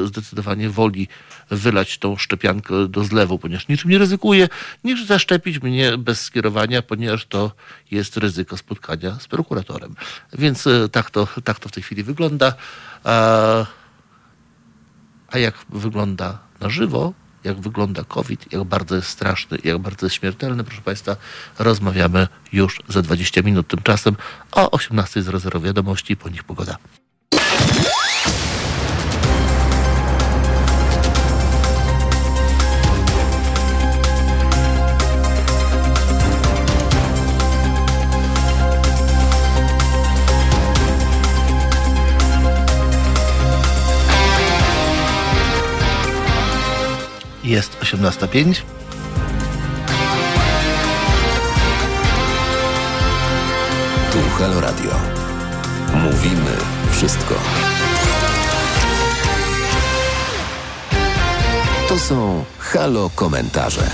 y, zdecydowanie woli wylać tą szczepiankę do zlewu, ponieważ niczym nie ryzykuje, niż zaszczepić mnie bez skierowania, ponieważ to jest ryzyko spotkania z prokuratorem. Więc y, tak to, tak to w tej chwili wygląda. A jak wygląda na żywo, jak wygląda COVID, jak bardzo jest straszny, jak bardzo jest śmiertelny, proszę Państwa, rozmawiamy już za 20 minut. Tymczasem o 18.00 wiadomości, po nich pogoda. Jest 18.05. Tu Halo Radio. Mówimy wszystko. To są Halo Komentarze.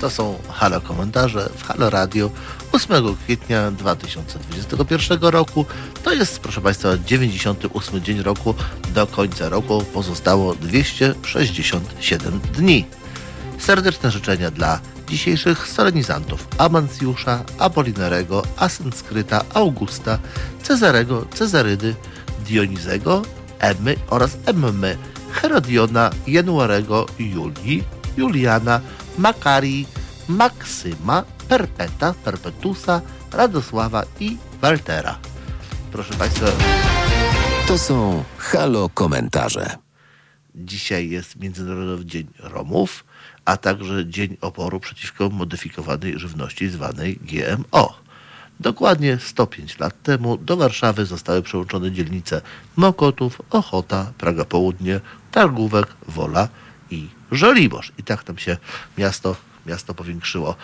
To są Halo Komentarze w Halo Radio 8 kwietnia 2021 roku. To jest, proszę Państwa, 98 dzień roku. Do końca roku pozostało 267 dni. Serdeczne życzenia dla dzisiejszych solenizantów Amancjusza, Apolinarego, Asenskryta, Augusta, Cezarego, Cezarydy, Dionizego, Emmy oraz Emmy, Herodiona, Januarego, Julii, Juliana, Makarii, Maksyma, Perpeta, Perpetusa, Radosława i Waltera. Proszę Państwa. To są Halo Komentarze. Dzisiaj jest Międzynarodowy Dzień Romów, a także Dzień Oporu przeciwko modyfikowanej żywności zwanej GMO. Dokładnie 105 lat temu do Warszawy zostały przyłączone dzielnice Mokotów, Ochota, Praga Południe, Targówek, Wola i Żoliborz. I tak nam się miasto, miasto powiększyło.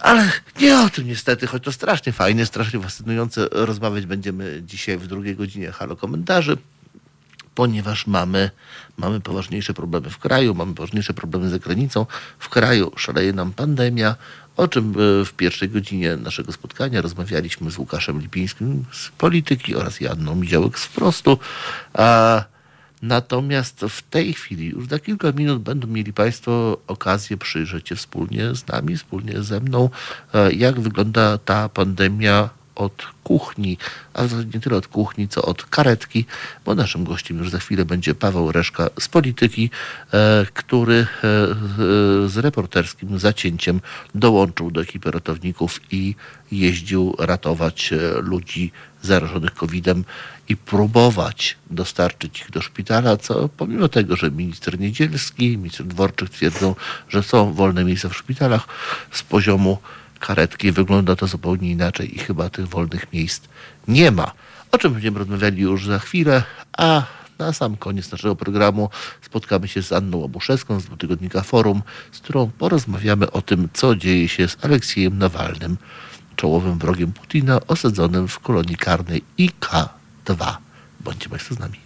Ale nie o tym niestety, choć to strasznie fajnie, strasznie fascynujące. Rozmawiać będziemy dzisiaj w drugiej godzinie Halo Komentarzy, ponieważ mamy, mamy poważniejsze problemy w kraju, mamy poważniejsze problemy za granicą. W kraju szaleje nam pandemia, o czym e, w pierwszej godzinie naszego spotkania rozmawialiśmy z Łukaszem Lipińskim z Polityki oraz Janną Miziałek z Wprostu. A Natomiast w tej chwili, już za kilka minut będą mieli Państwo okazję przyjrzeć się wspólnie z nami, wspólnie ze mną, e, jak wygląda ta pandemia od kuchni, a nie tyle od kuchni, co od karetki, bo naszym gościem już za chwilę będzie Paweł Reszka z Polityki, e, który e, z reporterskim zacięciem dołączył do ekipy ratowników i jeździł ratować ludzi zarażonych COVID-em i próbować dostarczyć ich do szpitala, co pomimo tego, że minister Niedzielski, minister Dworczyk twierdzą, że są wolne miejsca w szpitalach, z poziomu karetki wygląda to zupełnie inaczej i chyba tych wolnych miejsc nie ma. O czym będziemy rozmawiali już za chwilę, a na sam koniec naszego programu spotkamy się z Anną Obuszewską z tygodnika Forum, z którą porozmawiamy o tym, co dzieje się z Aleksiejem Nawalnym, czołowym wrogiem Putina osadzonym w kolonii karnej IK-2. Bądźcie Państwo z nami.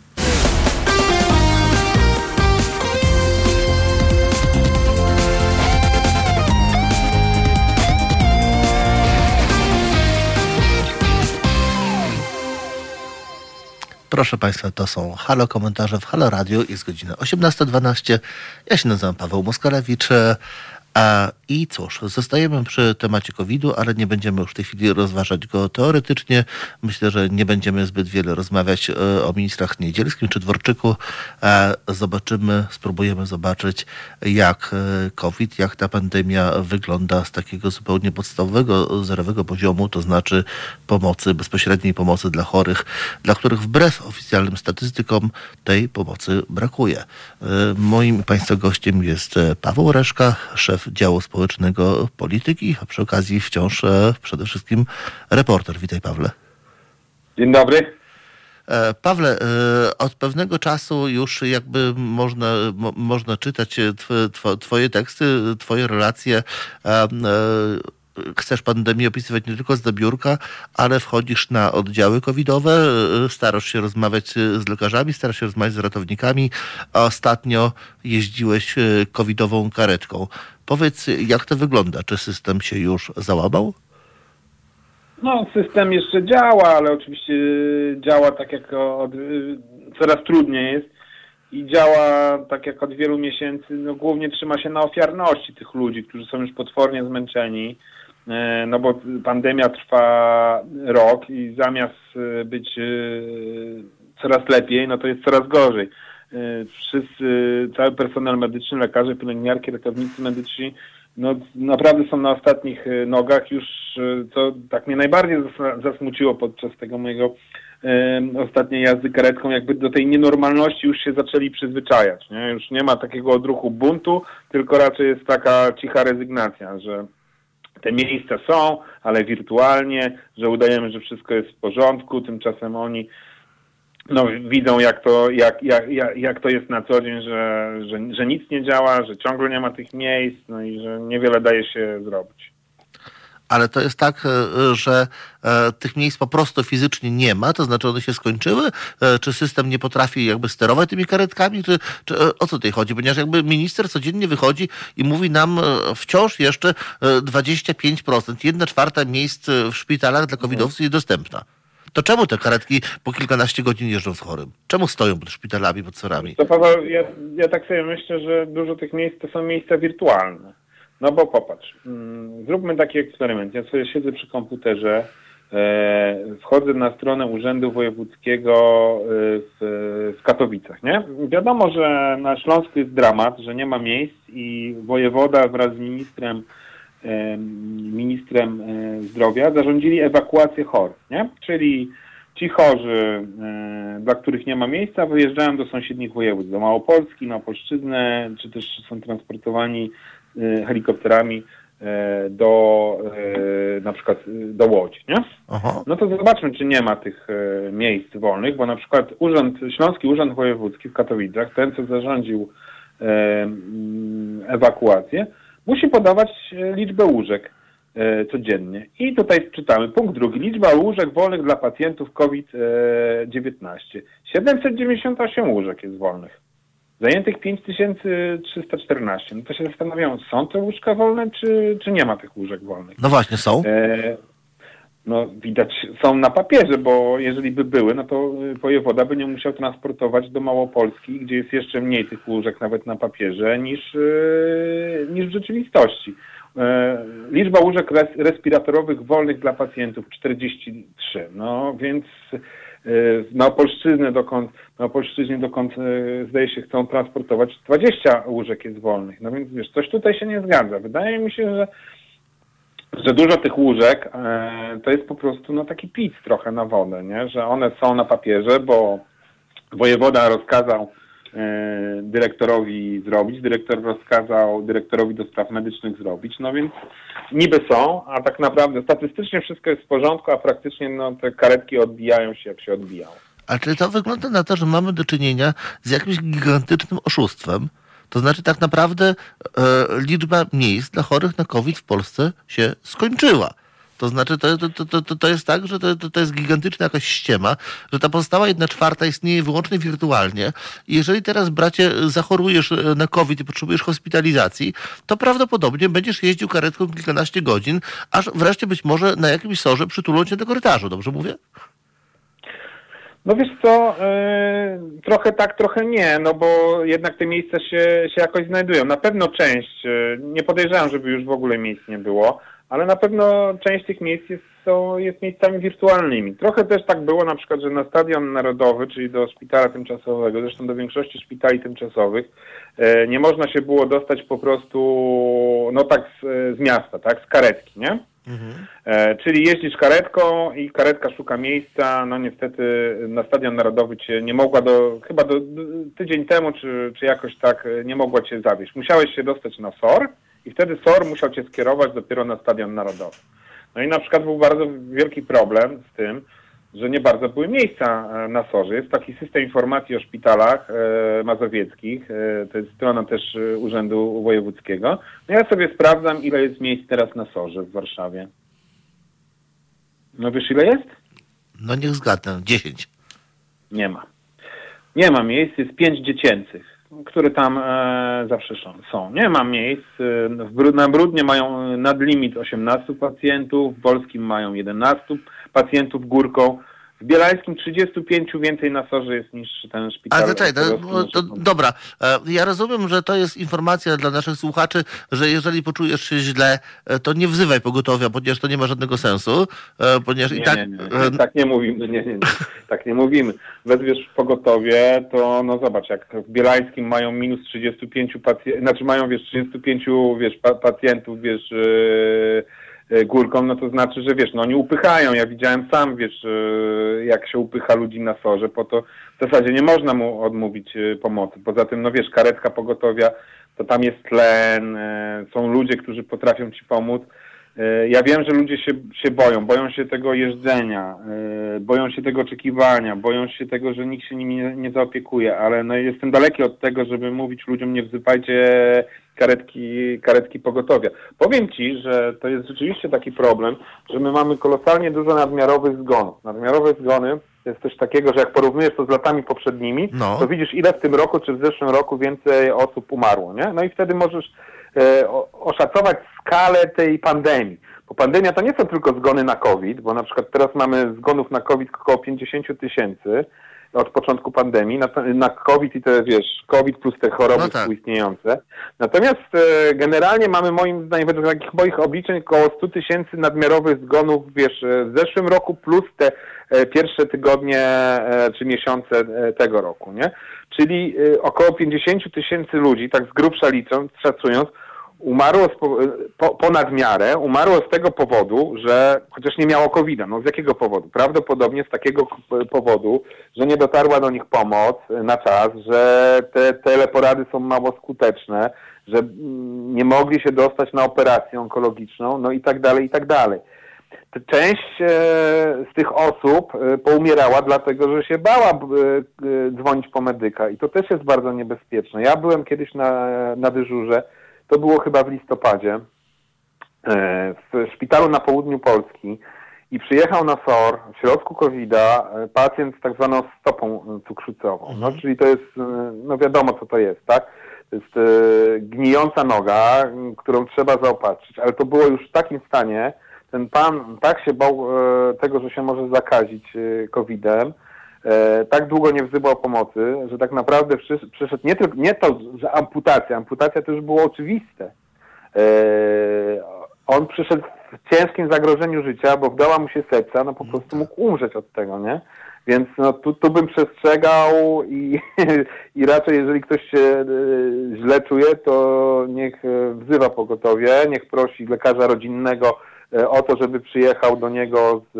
Proszę Państwa, to są Halo komentarze w Halo Radio. Jest godzina 18.12. Ja się nazywam Paweł Moskalewicz. I cóż, zostajemy przy temacie COVID-u, ale nie będziemy już w tej chwili rozważać go teoretycznie. Myślę, że nie będziemy zbyt wiele rozmawiać e, o ministrach Niedzielskim czy Dworczyku. Zobaczymy, spróbujemy zobaczyć, jak e, COVID, jak ta pandemia wygląda z takiego zupełnie podstawowego, zerowego poziomu, to znaczy pomocy, bezpośredniej pomocy dla chorych, dla których wbrew oficjalnym statystykom tej pomocy brakuje. E, moim Państwa gościem jest Paweł Reszka, szef działu społecznego polityki, a przy okazji wciąż e, przede wszystkim reporter. Witaj Pawle. Dzień dobry. E, Pawle, e, od pewnego czasu już jakby można, można czytać twoje teksty, twoje relacje chcesz pandemię opisywać nie tylko z biurka, ale wchodzisz na oddziały covidowe, starasz się rozmawiać z lekarzami, starasz się rozmawiać z ratownikami, a ostatnio jeździłeś covidową karetką. Powiedz, jak to wygląda? Czy system się już załamał? No, system jeszcze działa, ale oczywiście działa tak jak od, coraz trudniej jest i działa tak jak od wielu miesięcy, no głównie trzyma się na ofiarności tych ludzi, którzy są już potwornie zmęczeni, E, no bo pandemia trwa rok i zamiast e, być e, coraz lepiej, no to jest coraz gorzej. Wszyscy, cały personel medyczny, lekarze, pielęgniarki, ratownicy medyczni, no naprawdę są na ostatnich nogach już, co tak mnie najbardziej zasmuciło podczas tego mojego ostatniej jazdy karetką, jakby do tej nienormalności już się zaczęli przyzwyczajać. Nie? Już nie ma takiego odruchu buntu, tylko raczej jest taka cicha rezygnacja, że te miejsca są, ale wirtualnie, że udajemy, że wszystko jest w porządku, tymczasem oni no, widzą, jak to, jak, jak, jak, jak to jest na co dzień, że, że, że nic nie działa, że ciągle nie ma tych miejsc, no i że niewiele daje się zrobić ale to jest tak, e, że e, tych miejsc po prostu fizycznie nie ma, to znaczy one się skończyły, e, czy system nie potrafi jakby sterować tymi karetkami, czy, czy o co tutaj chodzi? Ponieważ jakby minister codziennie wychodzi i mówi nam wciąż jeszcze 25%, jedna czwarta miejsc w szpitalach dla covidowców jest dostępna. To czemu te karetki po kilkanaście godzin jeżdżą z chorym? Czemu stoją pod szpitalami, pod sorami? To Paweł, ja, ja tak sobie myślę, że dużo tych miejsc to są miejsca wirtualne no bo popatrz, mm, zróbmy taki eksperyment. Ja sobie siedzę przy komputerze, e, wchodzę na stronę Urzędu Wojewódzkiego e, w, w Katowicach, nie? Wiadomo, że na Śląsku jest dramat, że nie ma miejsc i wojewoda wraz z ministrem ministrem zdrowia zarządzili ewakuację chorych, nie? Czyli ci chorzy, dla których nie ma miejsca, wyjeżdżają do sąsiednich województw, do Małopolski, na Polszczyznę, czy też są transportowani Y, helikopterami e, do e, na przykład do Łodzi, nie? Aha. No to zobaczmy, czy nie ma tych e, miejsc wolnych, bo na przykład Urząd, Śląski Urząd Wojewódzki w Katowicach, ten co zarządził e, ewakuację, musi podawać e, liczbę łóżek e, codziennie. I tutaj czytamy punkt drugi. Liczba łóżek wolnych dla pacjentów COVID-19. 798 łóżek jest wolnych. Zajętych 5314. No to się zastanawiam, są te łóżka wolne, czy, czy nie ma tych łóżek wolnych? No właśnie, są. E, no widać, są na papierze, bo jeżeli by były, no to y, wojewoda by nie musiał transportować do Małopolski, gdzie jest jeszcze mniej tych łóżek nawet na papierze niż, y, niż w rzeczywistości. E, Liczba łóżek res, respiratorowych wolnych dla pacjentów 43. No więc y, na Opolszczyznę dokąd, na Opolszczyźnie dokąd zdaje się chcą transportować 20 łóżek jest wolnych. No więc wiesz, coś tutaj się nie zgadza. Wydaje mi się, że że dużo tych łóżek e, to jest po prostu no, taki pic trochę na wodę, nie? że one są na papierze, bo wojewoda rozkazał e, dyrektorowi zrobić, dyrektor rozkazał dyrektorowi do spraw medycznych zrobić, no więc niby są, a tak naprawdę statystycznie wszystko jest w porządku, a praktycznie no, te karetki odbijają się jak się odbijają. A czy to wygląda na to, że mamy do czynienia z jakimś gigantycznym oszustwem? To znaczy tak naprawdę e, liczba miejsc dla chorych na COVID w Polsce się skończyła. To znaczy, to, to, to, to, jest tak, że to, to, to jest gigantyczna jakaś ściema, że ta pozostała jedna czwarta istnieje wyłącznie wirtualnie. I jeżeli teraz, bracie, zachorujesz e, na COVID i potrzebujesz hospitalizacji, to prawdopodobnie będziesz jeździł karetką kilkanaście godzin, aż wreszcie być może na jakimś sorze przytulą cię do korytarzu. Dobrze mówię? No wiesz co, yy, trochę tak, trochę nie, no bo jednak te miejsca się, się jakoś znajdują. Na pewno część, yy, nie podejrzewam, żeby już w ogóle miejsc nie było, ale na pewno część tych miejsc jest, są, jest miejscami wirtualnymi. Trochę też tak było na przykład, że na Stadion Narodowy, czyli do szpitala tymczasowego, zresztą do większości szpitali tymczasowych, nie można się było dostać po prostu, no tak z, z miasta, tak, z karetki, nie? Mhm. E, czyli jeździsz karetką i karetka szuka miejsca. No niestety na Stadion Narodowy cię nie mogła do, chyba do, do, tydzień temu, czy, czy jakoś tak e, nie mogła cię zawieźć. Musiałeś się dostać na SOR i wtedy SOR musiał cię skierować dopiero na Stadion Narodowy. No i na przykład był bardzo wielki problem z tym, że nie bardzo były miejsca e, na SOR-ze. Jest taki system informacji o szpitalach e, mazowieckich, e, to jest strona też Urzędu Wojewódzkiego. No ja sobie sprawdzam, ile jest miejsc teraz na SOR-ze w Warszawie. No wiesz, ile jest? No niech zgadnę, 10. Nie ma. Nie ma miejsc, jest pięć dziecięcych, które tam e, zawsze są. Nie ma miejsc. W, na Brudnie mają nadlimit 18 pacjentów, w Polskim mają 11 pacjentów górką. W Bielańskim 35 więcej na sorze jest niż ten szpital. Ale zaczekaj, to, to, dobra. E, ja rozumiem, że to jest informacja dla naszych słuchaczy, że jeżeli poczujesz się źle, e, to nie wzywaj pogotowia, ponieważ to nie ma żadnego sensu. E, ponieważ nie, i tak... Nie, nie, tak nie mówimy. Nie, nie, nie. Tak nie mówimy. Wezwiesz pogotowie, to no zobacz, jak w Bielańskim mają minus 35 pacjentów, znaczy mają wiesz 35 wiesz, pacjentów, wiesz yy górką, no to znaczy, że wiesz, no oni upychają. Ja widziałem sam, wiesz, e, jak się upycha ludzi na sorze, po to w zasadzie nie można mu odmówić e, pomocy. Poza tym, no wiesz, karetka pogotowia, to tam jest tlen, są ludzie, którzy potrafią ci pomóc. Ja wiem, że ludzie się, się boją, boją się tego jeżdżenia, boją się tego oczekiwania, boją się tego, że nikt się nimi nie, nie zaopiekuje, ale no jestem daleki od tego, żeby mówić ludziom nie wzypajcie karetki, karetki pogotowia. Powiem Ci, że to jest rzeczywiście taki problem, że my mamy kolosalnie dużo nadmiarowych zgonów. Nadmiarowe zgony to jest coś takiego, że jak porównujesz to z latami poprzednimi, no. to widzisz ile w tym roku czy w zeszłym roku więcej osób umarło, nie? No i wtedy możesz e, oszacować skalę tej pandemii. Bo pandemia to nie są tylko zgony na COVID, bo na przykład teraz mamy zgonów na COVID około 50 tysięcy, od początku pandemii, na, na COVID i te, wiesz, COVID plus te choroby no tak. współistniejące. Natomiast e, generalnie mamy moim zdaniem, według takich moich obliczeń, około 100 tysięcy nadmiarowych zgonów, wiesz, e, w zeszłym roku plus te e, pierwsze tygodnie e, czy miesiące e, tego roku, nie? Czyli e, około 50 tysięcy ludzi, tak z grubsza licząc, szacując, umarło po, ponad miarę, umarło z tego powodu, że chociaż nie miało covid -a. No z jakiego powodu? Prawdopodobnie z takiego powodu, że nie dotarła do nich pomoc na czas, że te teleporady są mało skuteczne, że nie mogli się dostać na operację onkologiczną, no i tak dalej, i tak dalej. Część e, z tych osób e, poumierała dlatego, że się bała e, dzwonić po medyka i to też jest bardzo niebezpieczne. Ja byłem kiedyś na, na dyżurze, to było chyba w listopadzie, w szpitalu na południu Polski i przyjechał na SOR w środku COVID-a pacjent z tak zwaną stopą cukrzycową. No, mhm. czyli to jest, no wiadomo co to jest, tak? To jest gnijąca noga, którą trzeba zaopatrzyć, ale to było już w takim stanie, ten pan tak się bał e, tego, że się może zakazić e, COVID-em, e, tak długo nie wzywał pomocy, że tak naprawdę przyszedł nie, tylko, nie to, że amputacja, amputacja to już było oczywiste. On przyszedł w ciężkim zagrożeniu życia, bo wdała mu się serca, no po prostu mógł umrzeć od tego, nie? Więc no, tu, tu bym przestrzegał i, i raczej jeżeli ktoś się źle czuje, to niech wzywa pogotowie, niech prosi lekarza rodzinnego, E, o to, żeby przyjechał do niego z,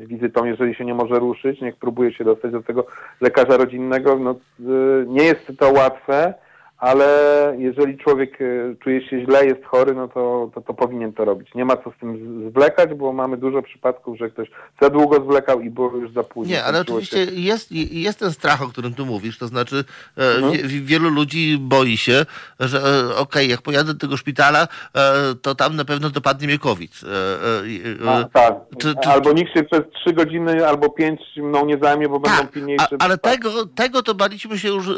z, wizytą, jeżeli się nie może ruszyć, niech próbuje się dostać do tego lekarza rodzinnego. No, e, nie jest to łatwe, ale jeżeli człowiek e, czuje się źle, jest chory, no to, to, to, powinien to robić. Nie ma co z tym zwlekać, bo mamy dużo przypadków, że ktoś za długo zwlekał i było już za późno. Nie, ale oczywiście się... jest, jest ten strach, o którym tu mówisz, to znaczy mhm. wielu ludzi boi się, że okej, okay, jak pojadę do tego szpitala, to tam na pewno dopadnie mnie COVID. A, tak, czy, czy, albo nikt się przez trzy godziny albo pięć mną nie zajmie, bo będą tak, pilniejsze. ale tego, tego to baliśmy się już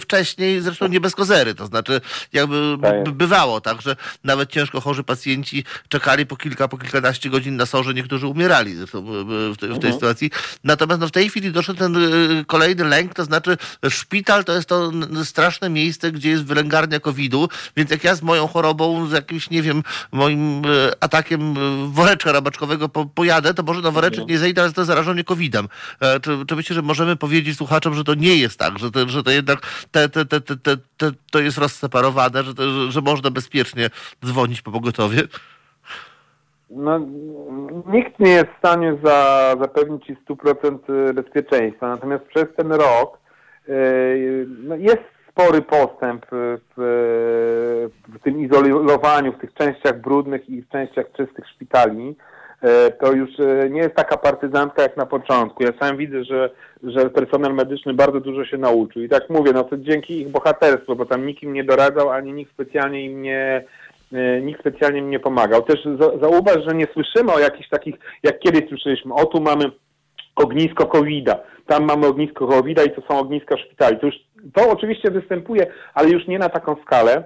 wcześniej, zresztą nie bez bez kozery. To znaczy, jakby bywało tak, że nawet ciężko chorzy pacjenci czekali po kilka, po kilkanaście godzin na sorze, niektórzy umierali w, tej, mhm. sytuacji. Natomiast no, w tej chwili doszedł ten y, kolejny lęk, to znaczy szpital to jest to straszne miejsce, gdzie jest wylęgarnia COVID-u, więc jak ja z moją chorobą, z jakimś, nie wiem, moim y, atakiem y, woreczka rabaczkowego po, pojadę, to może na woreczek nie zejdę, ale to zarażenie COVID-em. E, czy, czy myślę, że możemy powiedzieć słuchaczom, że to nie jest tak, że, te, że to jednak te, te, te, te, to, to jest rozseparowane, że, że, że można bezpiecznie dzwonić po pogotowie? No, nikt nie jest w stanie za, zapewnić ci 100% bezpieczeństwa, natomiast przez ten rok yy, jest spory postęp w, w tym izolowaniu, w tych częściach brudnych i w częściach czystych szpitali. E, to już e, nie jest taka partyzantka jak na początku. Ja sam widzę, że, że personel medyczny bardzo dużo się nauczył. I tak mówię, no to dzięki ich bohaterstwu, bo tam nikt im nie doradzał, ani nikt specjalnie im nie, e, nikt specjalnie im nie pomagał. Też zauważ, że nie słyszymy o jakichś takich, jak kiedyś słyszeliśmy, o tu mamy ognisko COVID-a, tam mamy ognisko COVID-a i to są ogniska szpitali. To, już, to oczywiście występuje, ale już nie na taką skalę,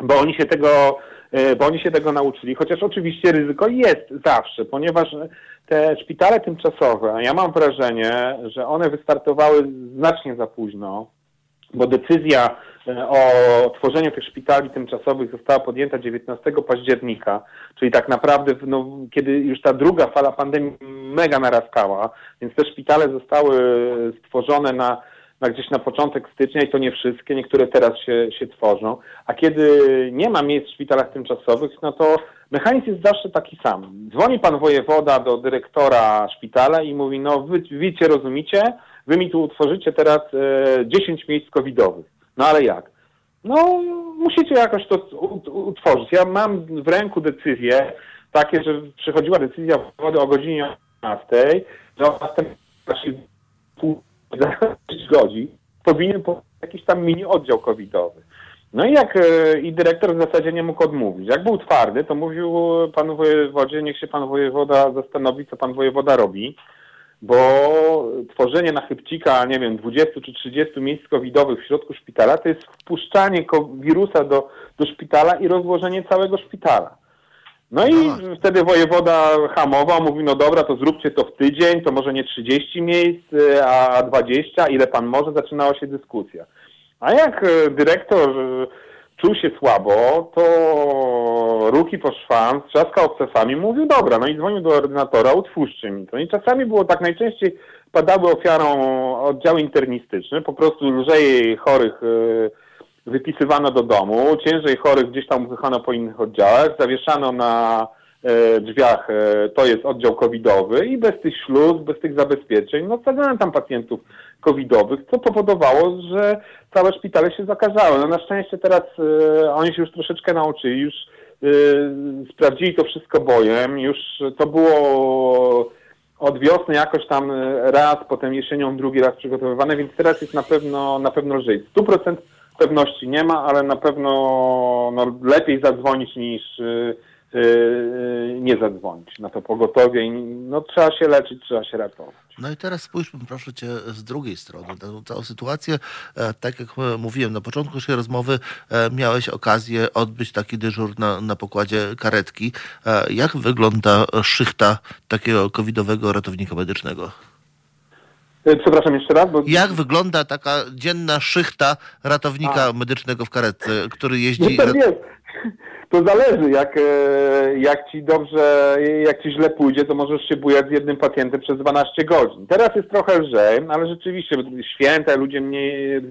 bo oni się tego bo oni się tego nauczyli, chociaż oczywiście ryzyko jest zawsze, ponieważ te szpitale tymczasowe, ja mam wrażenie, że one wystartowały znacznie za późno, bo decyzja e, o tworzeniu tych szpitali tymczasowych została podjęta 19 października, czyli tak naprawdę no, kiedy już ta druga fala pandemii mega naraskała, więc te szpitale zostały stworzone na na gdzieś na początek stycznia i to nie wszystkie, niektóre teraz się, się tworzą, a kiedy nie ma miejsc w szpitalach tymczasowych, no to mechanizm jest zawsze taki sam. Dzwoni pan wojewoda do dyrektora szpitala i mówi, no wy wiecie, rozumicie, wy mi tu utworzycie teraz e, 10 miejsc covidowych. No ale jak? No musicie jakoś to utworzyć. Ja mam w ręku decyzję takie, że przychodziła decyzja wojewody o godzinie 18, że o za 6 godzin powinien jakiś tam mini oddział covidowy. No i jak e, i dyrektor w zasadzie nie mógł odmówić. Jak był twardy, to mówił panu wojewodzie, niech się pan wojewoda zastanowi, co pan wojewoda robi, bo tworzenie na chybcika, nie wiem, 20 czy 30 miejsc covidowych w środku szpitala, to jest wpuszczanie wirusa do, do szpitala i rozłożenie całego szpitala. No i wtedy wojewoda hamował, mówił, no dobra, to zróbcie to w tydzień, to może nie 30 miejsc, y, a 20, ile pan może, zaczynała się dyskusja. A jak y, dyrektor y, czuł się słabo, to ruki po szwan, trzaskał obcasami, mówił, dobra, no i dzwonił do ordynatora, utwórzcie mi to. I czasami było tak, najczęściej padały ofiarą oddziały internistyczne, po prostu lżej chorych wypisywano do domu, ciężej chorych gdzieś tam upychano po innych oddziałach, zawieszano na e, drzwiach, e, to jest oddział covidowy i bez tych śluz, bez tych zabezpieczeń, no wsadzano tam pacjentów covidowych, co powodowało, że całe szpitale się zakażały. No na szczęście teraz y, oni się już troszeczkę nauczyli, już sprawdzili to wszystko bojem, już to było od wiosny jakoś tam raz, potem jesienią drugi raz przygotowywane, więc teraz jest na pewno na pewno lżej. 100% pewności nie ma, ale na pewno no, lepiej zadzwonić niż y, y, nie zadzwonić na to pogotowie. No, trzeba się leczyć, trzeba się ratować. No i teraz spójrzmy, proszę cię, z drugiej strony tą całą sytuację. E, tak jak e, mówiłem na początku naszej rozmowy, e, miałeś okazję odbyć taki dyżur na, na pokładzie karetki. Jak wygląda szychta takiego covidowego ratownika medycznego? Przepraszam jeszcze raz. Bo... Jak wygląda taka dzienna szychta ratownika A. medycznego w karetce, który jeździ... No to, jest. to zależy, jak, jak ci dobrze, jak ci źle pójdzie, to możesz się bujać z jednym pacjentem przez 12 godzin. Teraz jest trochę lżej, ale rzeczywiście święte, ludzie mniej...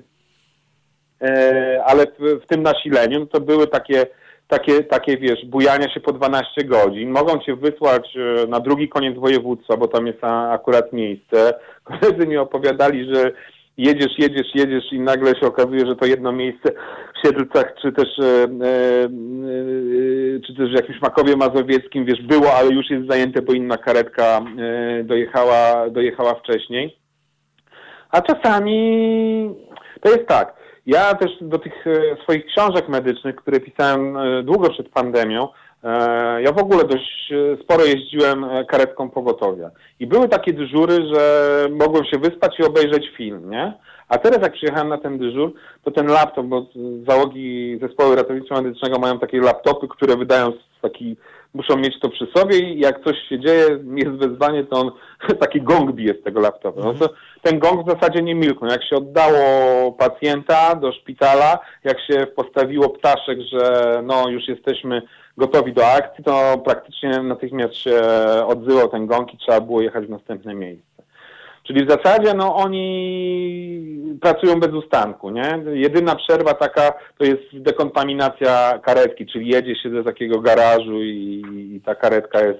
Ale w, w tym nasileniu to były takie takie, takie, wiesz, bujania się po 12 godzin. Mogą cię wysłać e, na drugi koniec województwa, bo tam jest akurat miejsce. Koledzy mi opowiadali, że jedziesz, jedziesz, jedziesz i nagle się okazuje, że to jedno miejsce w Siedlcach, czy też, e, e, e, czy też w jakimś Makowie Mazowieckim, wiesz, było, ale już jest zajęte, bo inna karetka e, dojechała, dojechała wcześniej. A czasami to jest tak, ja też do tych e, swoich książek medycznych, które pisałem e, długo przed pandemią, e, ja w ogóle dość sporo jeździłem karetką pogotowia. I były takie dyżury, że mogłem się wyspać i obejrzeć film, nie? A teraz jak przyjechałem na ten dyżur, to ten laptop, bo załogi zespołu ratownictwa medycznego mają takie laptopy, które wydają taki, muszą mieć to przy sobie i jak coś się dzieje, jest wezwanie, to on taki gong bije z tego laptopa. No to ten gong w zasadzie nie milknął. Jak się oddało pacjenta do szpitala, jak się postawiło ptaszek, że no już jesteśmy gotowi do akcji, to praktycznie natychmiast się odzywał ten gong i trzeba było jechać w następne miejsce. Czyli w zasadzie no, oni pracują bez ustanku, nie? Jedyna przerwa taka to jest dekontaminacja karetki, czyli jedzie się do takiego garażu i, i ta karetka jest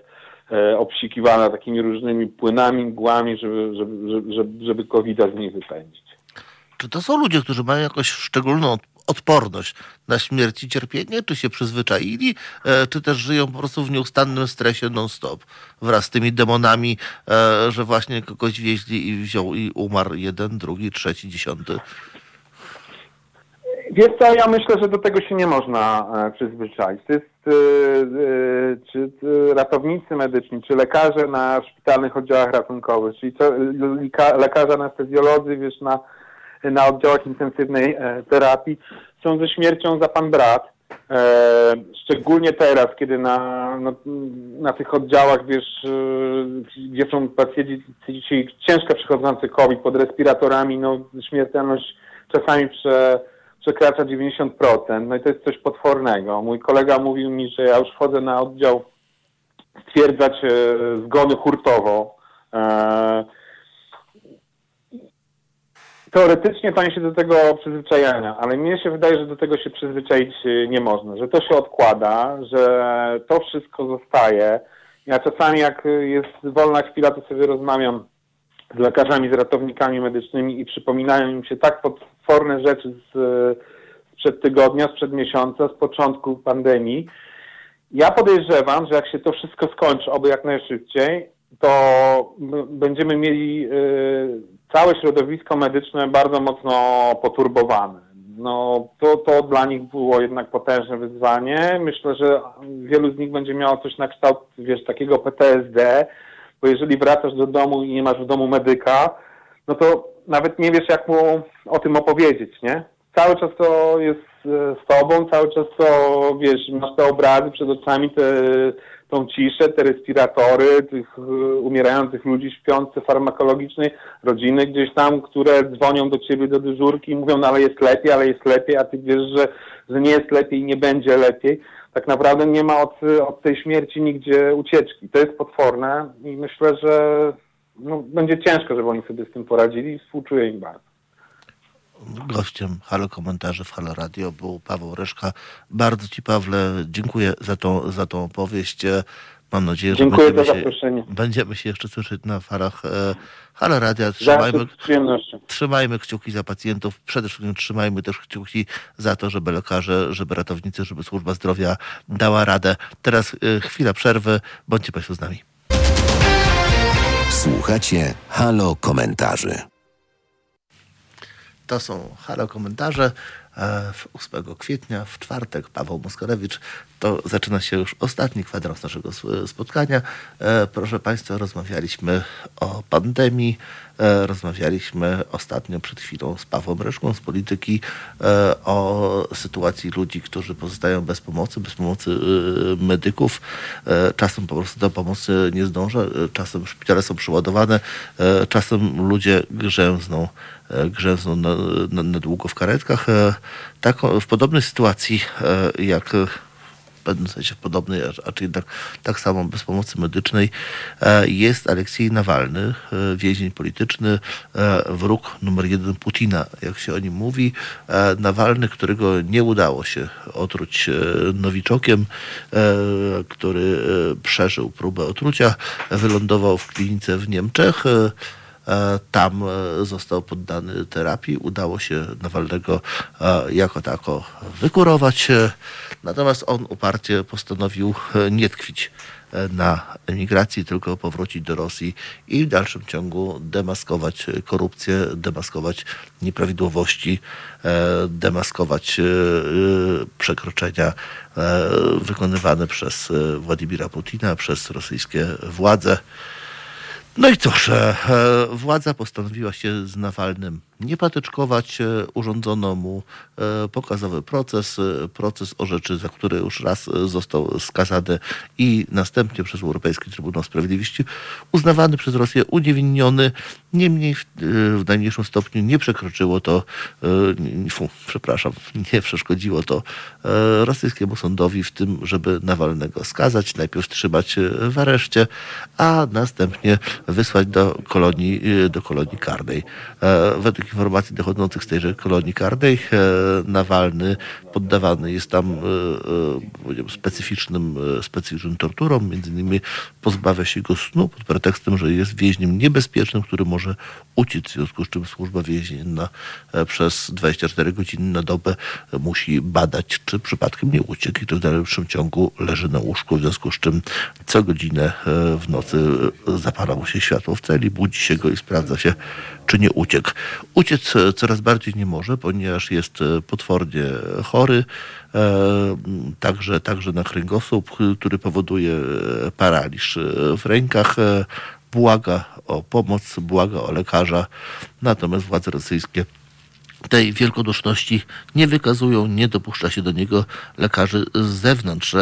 e, obsikiwana takimi różnymi płynami, mgłami, żeby, żeby, żeby, żeby covid z niej wypędzić. Czy to są ludzie, którzy mają jakąś szczególną odporność na śmierć i cierpienie, czy się przyzwyczaili, e, czy też żyją po prostu w nieustannym stresie non-stop wraz z tymi demonami, e, że właśnie kogoś wieźli i wziął i umarł jeden, drugi, trzeci, dziesiąty. Wiesz co, ja myślę, że do tego się nie można e, przyzwyczaić. To jest, czy ratownicy medyczni, czy lekarze na szpitalnych oddziałach ratunkowych, czyli lekarze anestezjolodzy, wiesz, na na oddziałach intensywnej e, terapii są ze śmiercią za pan brat. E, szczególnie teraz, kiedy na, na, na tych oddziałach, wiesz, e, gdzie są pacjenci ciężko przechodzący COVID pod respiratorami, no śmiertelność czasami prze, przekracza 90%. No i to jest coś potwornego. Mój kolega mówił mi, że ja już wchodzę na oddział stwierdzać zgony hurtowo. Teoretycznie oni się do tego przyzwyczajają, ale mnie się wydaje, że do tego się przyzwyczaić y, nie można, że to się odkłada, że to wszystko zostaje. Ja czasami jak jest wolna chwila, to sobie rozmawiam z lekarzami, z ratownikami medycznymi i przypominają im się tak potworne rzeczy z, sprzed tygodnia, sprzed miesiąca, z początku pandemii. Ja podejrzewam, że jak się to wszystko skończy, oby jak najszybciej, to będziemy mieli y, całe środowisko medyczne bardzo mocno poturbowane. No, to, to dla nich było jednak potężne wyzwanie. Myślę, że wielu z nich będzie miało coś na kształt, wiesz, takiego PTSD, bo jeżeli wracasz do domu i nie masz w domu medyka, no to nawet nie wiesz, jak mu o tym opowiedzieć, nie? Cały czas to jest e, z tobą, cały czas to, wiesz, masz te obrazy przed oczami, te tą ciszę, te respiratory tych e, umierających ludzi śpiących farmakologicznej, rodziny gdzieś tam, które dzwonią do ciebie do dyżurki i mówią, no ale jest lepiej, ale jest lepiej, a ty wiesz, że, że nie jest lepiej i nie będzie lepiej. Tak naprawdę nie ma od, od tej śmierci nigdzie ucieczki. To jest potworne i myślę, że no, będzie ciężko, żeby oni sobie z tym poradzili i współczuję im bardzo. Gościem Halo Komentarzy w Halo Radio był Paweł Ryszka. Bardzo Ci, Pawle, dziękuję za tą, za tą opowieść. Mam nadzieję, że będziemy za się, będziemy się jeszcze słyszeć na falach e, Halo Radia. Trzymajmy, trzymajmy kciuki za pacjentów. Przede wszystkim trzymajmy też kciuki za to, żeby lekarze, żeby ratownicy, żeby służba zdrowia dała radę. Teraz e, chwila przerwy. Bądźcie Państwo z nami. Słuchacie Halo Komentarzy. To są halo komentarze. E, w 8 kwietnia, w czwartek, Paweł Moskorewicz. To zaczyna się już ostatni kwadrans naszego spotkania. E, Proszę Państwa, rozmawialiśmy o pandemii, e, rozmawialiśmy ostatnio przed chwilą z Pawłem Reszką z polityki e, o sytuacji ludzi, którzy pozostają bez pomocy, bez pomocy e, medyków. E, Czasem po prostu do pomocy nie zdąża, e, czasem szpitale są przeładowane, e, czasem ludzie grzęzną e, grzęzną na, na, na długo w karetkach. E, Tak, w podobnej sytuacji e, jak e, w pewnym sensie podobnej, czy jednak tak samo bez pomocy medycznej, e, jest Aleksiej Nawalny, e, więzień polityczny, e, wróg numer jeden Putina, jak się o nim mówi. E, Nawalny, którego nie udało się otruć e, nowiczokiem, e, który e, przeżył próbę otrucia, wylądował w klinice w Niemczech. E, Tam e, został poddany terapii. Udało się Nawalnego e, jako tako wykurować. Natomiast on uparcie postanowił nie tkwić na emigracji, tylko powrócić do Rosji i w dalszym ciągu demaskować korupcję, demaskować nieprawidłowości, demaskować przekroczenia wykonywane przez Władimira Putina, przez rosyjskie władze. No i cóż, e, e, władza postanowiła się z Nawalnym nie patyczkować. E, Urządzono mu e, pokazowy proces, proces o rzeczy, za które już raz e, został skazany i następnie przez Europejski Trybunał Sprawiedliwości uznawany przez Rosję uniewinniony. Niemniej w, w najmniejszym stopniu nie przekroczyło to, fu, przepraszam, nie przeszkodziło to rosyjskiemu sądowi w tym, żeby Nawalnego skazać, najpierw trzymać w areszcie, a następnie wysłać do kolonii, do kolonii karnej. Według informacji dochodzących z tejże kolonii karnej. E, Nawalny poddawany jest tam e, e, specyficznym, specyficznym torturom, między innymi pozbawia się go snu pod pretekstem, że jest więźniem niebezpiecznym, który może uciec, w związku z czym służba więzienna przez 24 godziny na dobę musi badać, czy przypadkiem nie uciekł i to w dalszym ciągu leży na łóżku, w związku z czym co godzinę w nocy zapala mu się światło w celi, budzi się go i sprawdza się, czy nie uciekł. Uciec e, coraz bardziej nie może, ponieważ jest e, potwornie chory, e, także, także na kręgosłup, który powoduje paraliż w rękach. Błaga o pomoc, błaga o lekarza, natomiast władze rosyjskie tej wielkoduszności nie wykazują, nie dopuszcza się do niego lekarzy z zewnątrz.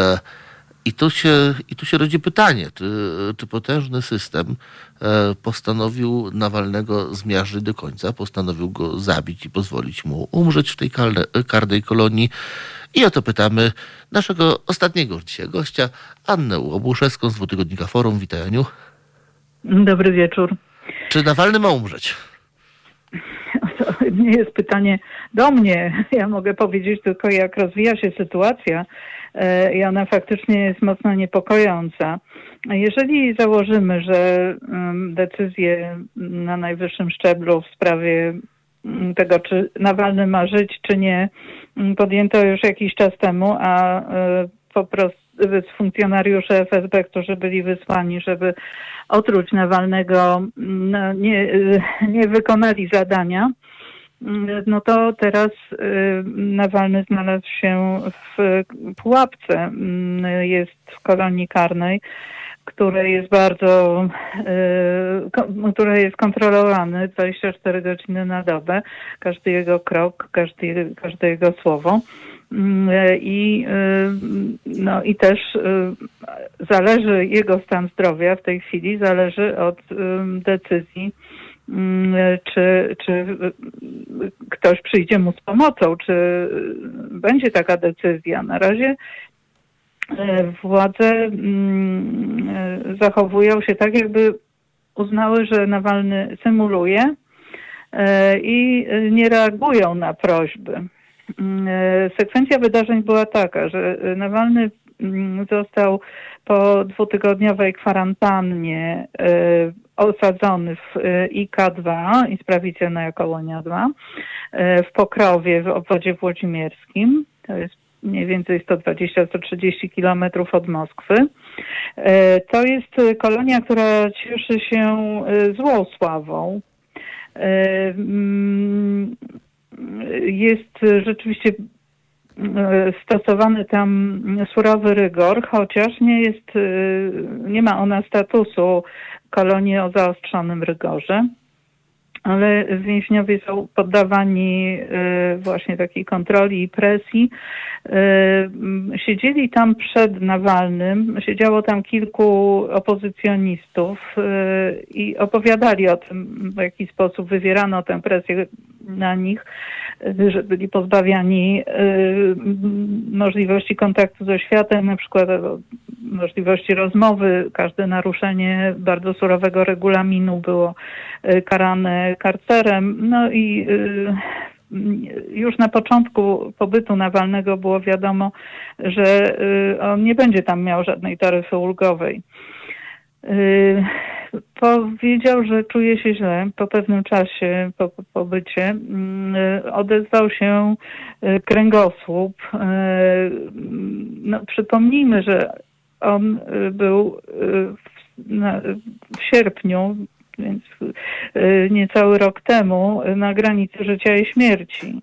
I tu się, i tu się rodzi pytanie, czy, czy potężny system e, postanowił Nawalnego zmiażdżyć do końca, postanowił go zabić i pozwolić mu umrzeć w tej karne, karnej kolonii. I o to pytamy naszego ostatniego dzisiaj gościa, Annę Łobuszewską z dwutygodnika Forum. Witaj Aniu. Dobry wieczór. Czy Nawalny ma umrzeć? To nie jest pytanie do mnie. Ja mogę powiedzieć tylko, jak rozwija się sytuacja i ona faktycznie jest mocno niepokojąca. Jeżeli założymy, że mm, decyzje na najwyższym szczeblu w sprawie mm, tego, czy Nawalny ma żyć, czy nie, mm, podjęto już jakiś czas temu, a e, po prostu funkcjonariusze FSB, którzy byli wysłani, żeby otruć Nawalnego, no, nie, nie wykonali zadania, no to teraz y, Nawalny znalazł się w pułapce. Mm, Jest w kolonii karnej, której jest bardzo, y, które jest kontrolowane 24 godziny na dobę. Każdy jego krok, każdy, każde jego słowo. I, y, no, I też y, zależy jego stan zdrowia w tej chwili, zależy od y, decyzji, czy, czy y, ktoś przyjdzie mu z pomocą, czy będzie taka decyzja. Na razie y, władze mm, zachowują się tak, jakby uznały, że Nawalny symuluje i nie reagują na prośby. Mm, e, Sekwencja wydarzeń była taka, że e, Nawalny mm, został po dwutygodniowej kwarantannie osadzony w IK2, Insprawicjonaja Kolonia 2, w Pokrowie w obwodzie włodzimierskim. To jest mniej więcej 120-130 kilometrów od Moskwy. To jest kolonia, która cieszy się złą sławą. Mm, jest rzeczywiście stosowany tam surowy rygor, chociaż nie jest, nie ma ona statusu kolonii o zaostrzonym rygorze ale więźniowie są poddawani y, właśnie takiej kontroli i presji. Siedzieli tam przed Nawalnym, siedziało tam kilku opozycjonistów i opowiadali o tym, w jaki sposób wywierano tę presję na nich, że byli pozbawiani możliwości kontaktu ze światem, na przykład możliwości rozmowy. Każde naruszenie bardzo surowego regulaminu było karane karcerem. No i y, już na początku pobytu Nawalnego było wiadomo, że y, on nie będzie tam miał żadnej taryfy ulgowej. Powiedział, że czuje się źle po pewnym czasie po pobycie. Odezwał się kręgosłup. No, przypomnijmy, że on był w sierpniu więc niecały rok temu na granicy życia i śmierci.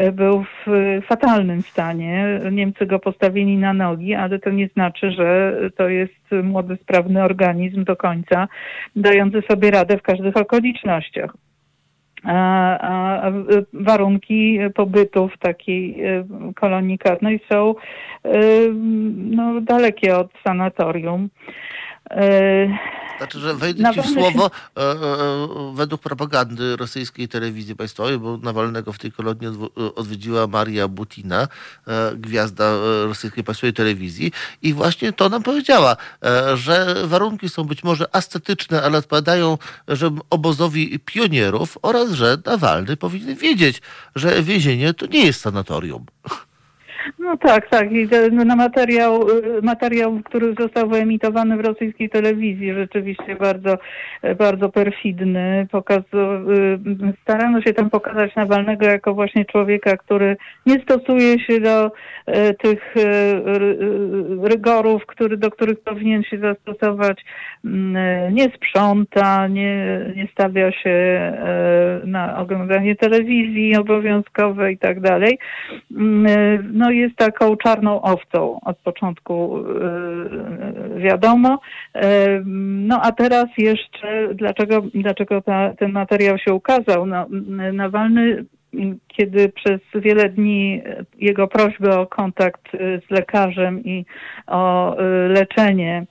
Y, był w fatalnym stanie. Niemcy go postawili na nogi, ale to nie znaczy, że to jest młody, sprawny organizm do końca, dający sobie radę w każdych okolicznościach. A, a, warunki pobytu w takiej y, kolonii karnej są no, dalekie od sanatorium. Znaczy, że wejdę ci w słowo, e, e, e, według propagandy rosyjskiej telewizji państwowej, bo Nawalnego w tej kolonii odwiedziła Maria Butina, gwiazda rosyjskiej państwowej telewizji i właśnie to nam powiedziała, że warunki są być może ascetyczne, ale odpowiadają że obozowi pionierów oraz, że Nawalny powinien wiedzieć, że więzienie to nie jest sanatorium. No tak, tak. I no, na materiał, y, materiał, który został wyemitowany w rosyjskiej telewizji, rzeczywiście bardzo, bardzo perfidny. Pokaz, y, starano się tam pokazać Nawalnego jako właśnie człowieka, który nie stosuje się do y, tych rygorów, który, do których powinien się zastosować. Mm, nie sprząta, nie, nie stawia się na oglądanie telewizji obowiązkowej i tak dalej. Mm, no jest taką czarną owcą od początku yy, wiadomo. Yy, no a teraz jeszcze, dlaczego, dlaczego ta, ten materiał się ukazał? No, Nawalny kiedy przez wiele dni jego prośby o kontakt z lekarzem i o yy, leczenie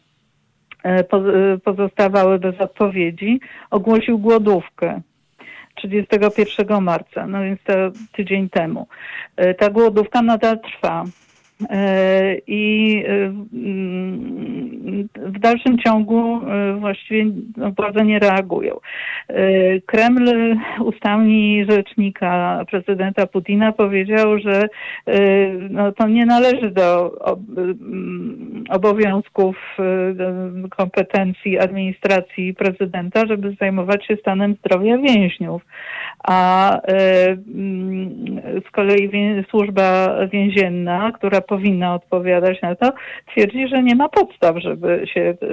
pozostawały bez odpowiedzi, ogłosił głodówkę. 31 marca, no więc to tydzień temu. E, ta głodówka nadal trwa. E, I e, w dalszym ciągu właściwie władze nie reagują. Kreml ustami rzecznika prezydenta Putina powiedział, że no, to nie należy do obowiązków kompetencji administracji prezydenta, żeby zajmować się stanem zdrowia więźniów. A z kolei służba więzienna, która powinna odpowiadać na to, twierdzi, że nie ma podstaw, żeby się y,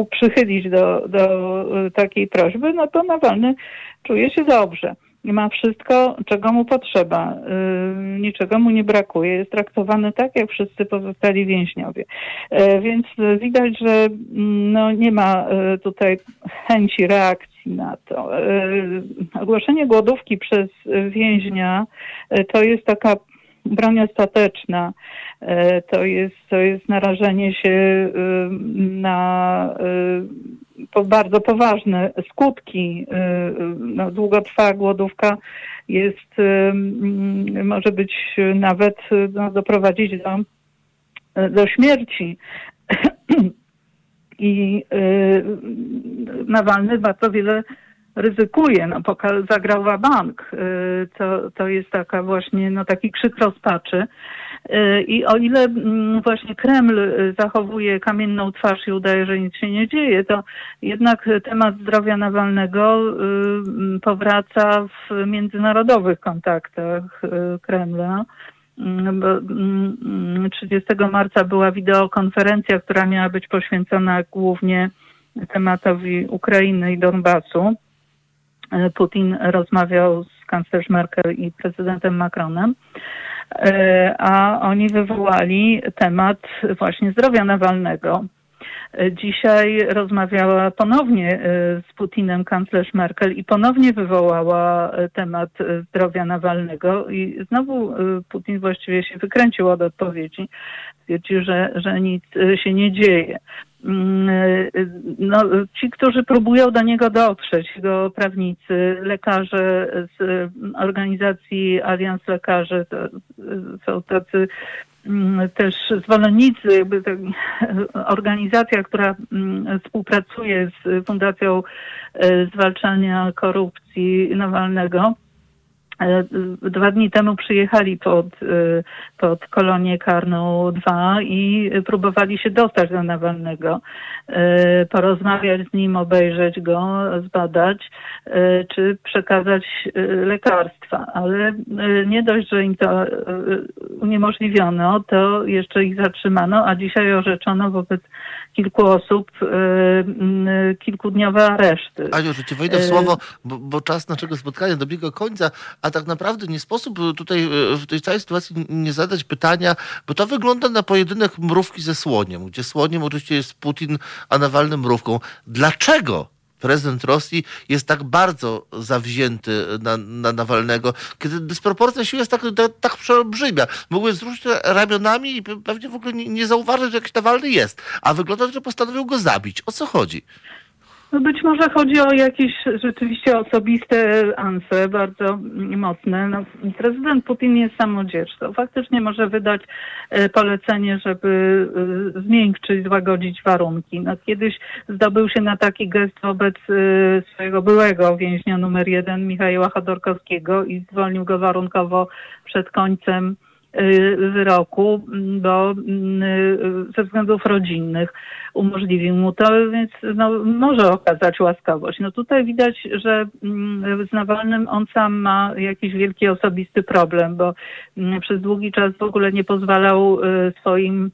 y, przychylić do, do takiej prośby, no to Nawalny czuje się dobrze ma wszystko, czego mu potrzeba. Y, niczego mu nie brakuje. Jest traktowany tak, jak wszyscy pozostali więźniowie. Więc widać, że mm, no, nie ma tutaj chęci reakcji na to. Ogłoszenie głodówki przez więźnia to jest taka broń ostateczna. E, to jest, to jest narażenie się y, na y, bardzo poważne skutki. No, długotrwała głodówka jest, mm, może być nawet no, doprowadzić do, do śmierci. I Nawalny bardzo wiele ryzykuje, no zagrał bank. Y, to, to jest taka właśnie, no taki krzyk rozpaczy. I o ile mm, właśnie Kreml zachowuje kamienną twarz i udaje, że nic się nie dzieje, to jednak temat zdrowia Nawalnego powraca w międzynarodowych kontaktach Kremla. 30 marca była wideokonferencja, która miała być poświęcona głównie tematowi Ukrainy i Donbasu. Putin rozmawiał z kanclerz Merkel i prezydentem Macronem, a oni wywołali temat właśnie zdrowia Nawalnego. Dzisiaj rozmawiała ponownie e, z Putinem kanclerz Merkel i ponownie wywołała e, temat e, zdrowia Nawalnego i znowu Putin właściwie się wykręcił od odpowiedzi. Stwierdził, że, że nic się nie dzieje. Mm, no, ci, którzy próbują do niego dotrzeć, jego prawnicy, lekarze z organizacji Alians Lekarzy, to są tacy też zwolennicy, jakby organizacja, która mm, współpracuje z Fundacją e, Zwalczania Korupcji Nawalnego, dwa dni temu przyjechali pod, e, pod kolonię karną 2 i próbowali się dostać do Nawalnego, e, porozmawiać z nim, obejrzeć go, zbadać, czy przekazać lekarstwa. Ale nie dość, że im to uniemożliwiono, to jeszcze ich zatrzymano, a dzisiaj orzeczono wobec kilku osób kilkudniowe areszty. Aniu, że ci wejdę w słowo, bo, bo czas naszego spotkania dobiega końca, a tak naprawdę nie sposób tutaj e, w tej całej sytuacji nie zadać pytania, bo to wygląda na pojedynek mrówki ze słoniem, gdzie słoniem oczywiście jest Putin, a Nawalny mrówką. Dlaczego prezydent Rosji jest tak bardzo zawzięty na, na Nawalnego, kiedy dysproporcja sił jest tak, tak, tak przeolbrzymia. Mógłby wzruszyć ramionami i pewnie w ogóle nie, nie zauważyć, że jakiś Nawalny jest. A wygląda, że postanowił go zabić. O co chodzi? No być może chodzi o jakieś rzeczywiście osobiste anse, bardzo mocne. No, prezydent Putin jest samodzielcą. Faktycznie może wydać e, polecenie, żeby e, zmiękczyć, złagodzić warunki. No, kiedyś zdobył się na taki gest wobec e, swojego byłego więźnia numer jeden, Michała Chodorkowskiego i zwolnił go warunkowo przed końcem wyroku, bo y, ze względów rodzinnych umożliwił mu to, więc no, może okazać łaskawość. No tutaj widać, że mm, z Nawalnym on sam ma jakiś wielki osobisty problem, bo mm, przez długi czas w ogóle nie pozwalał y, swoim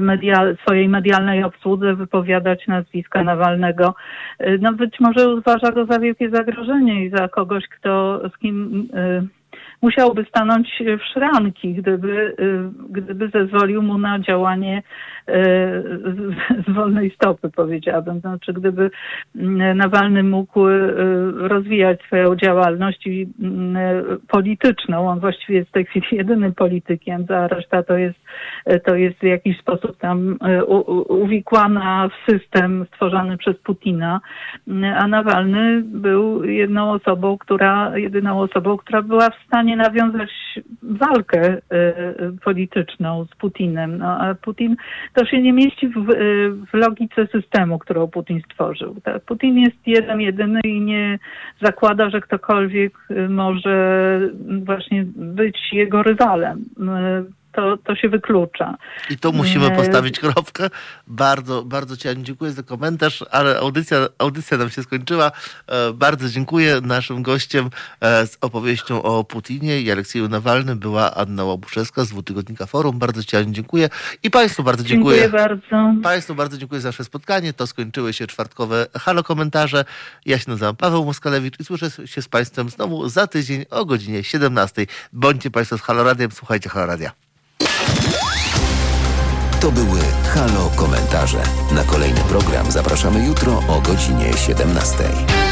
medial, swojej medialnej obsłudze wypowiadać nazwiska Nawalnego. No być może uważa go za wielkie zagrożenie i za kogoś, kto z kim musiałby stanąć w szranki, gdyby, y, gdyby zezwolił mu na działanie y, z wolnej stopy, powiedziałabym. Znaczy, gdyby mm, Nawalny mógł y, rozwijać swoją działalność polityczną, on właściwie jest w tej chwili jedynym politykiem, a reszta to jest, to jest w jakiś sposób tam uwikłana w system stworzony przez Putina, a Nawalny był jedną osobą, która, jedyną osobą, która była w stanie stanie nawiązać walkę y, polityczną z Putinem. No, a Putin to się nie mieści w, y, w logice systemu, którą Putin stworzył. Tak? Putin jest jeden, jedyny i nie zakłada, że ktokolwiek y, może właśnie być jego rywalem to, to się wyklucza. I tu musimy postawić kropkę. Bardzo, bardzo Ci Aniu, dziękuję za komentarz, ale audycja, audycja nam się skończyła. E, bardzo dziękuję. Naszym gościem e, z opowieścią o Putinie i Aleksieju Nawalnym była Anna Łabuszewska z dwutygodnika Forum. Bardzo Ci Aniu, dziękuję. I Państwu bardzo dziękuję. Dziękuję bardzo. Państwu bardzo dziękuję za nasze spotkanie. To skończyły się czwartkowe halo komentarze. Ja się nazywam Paweł Moskalewicz i słyszę się z Państwem znowu za tydzień o godzinie 17. Bądźcie Państwo z Halo Radiem, słuchajcie Halo Radia. To były Halo Komentarze. Na kolejny program zapraszamy jutro o godzinie 17.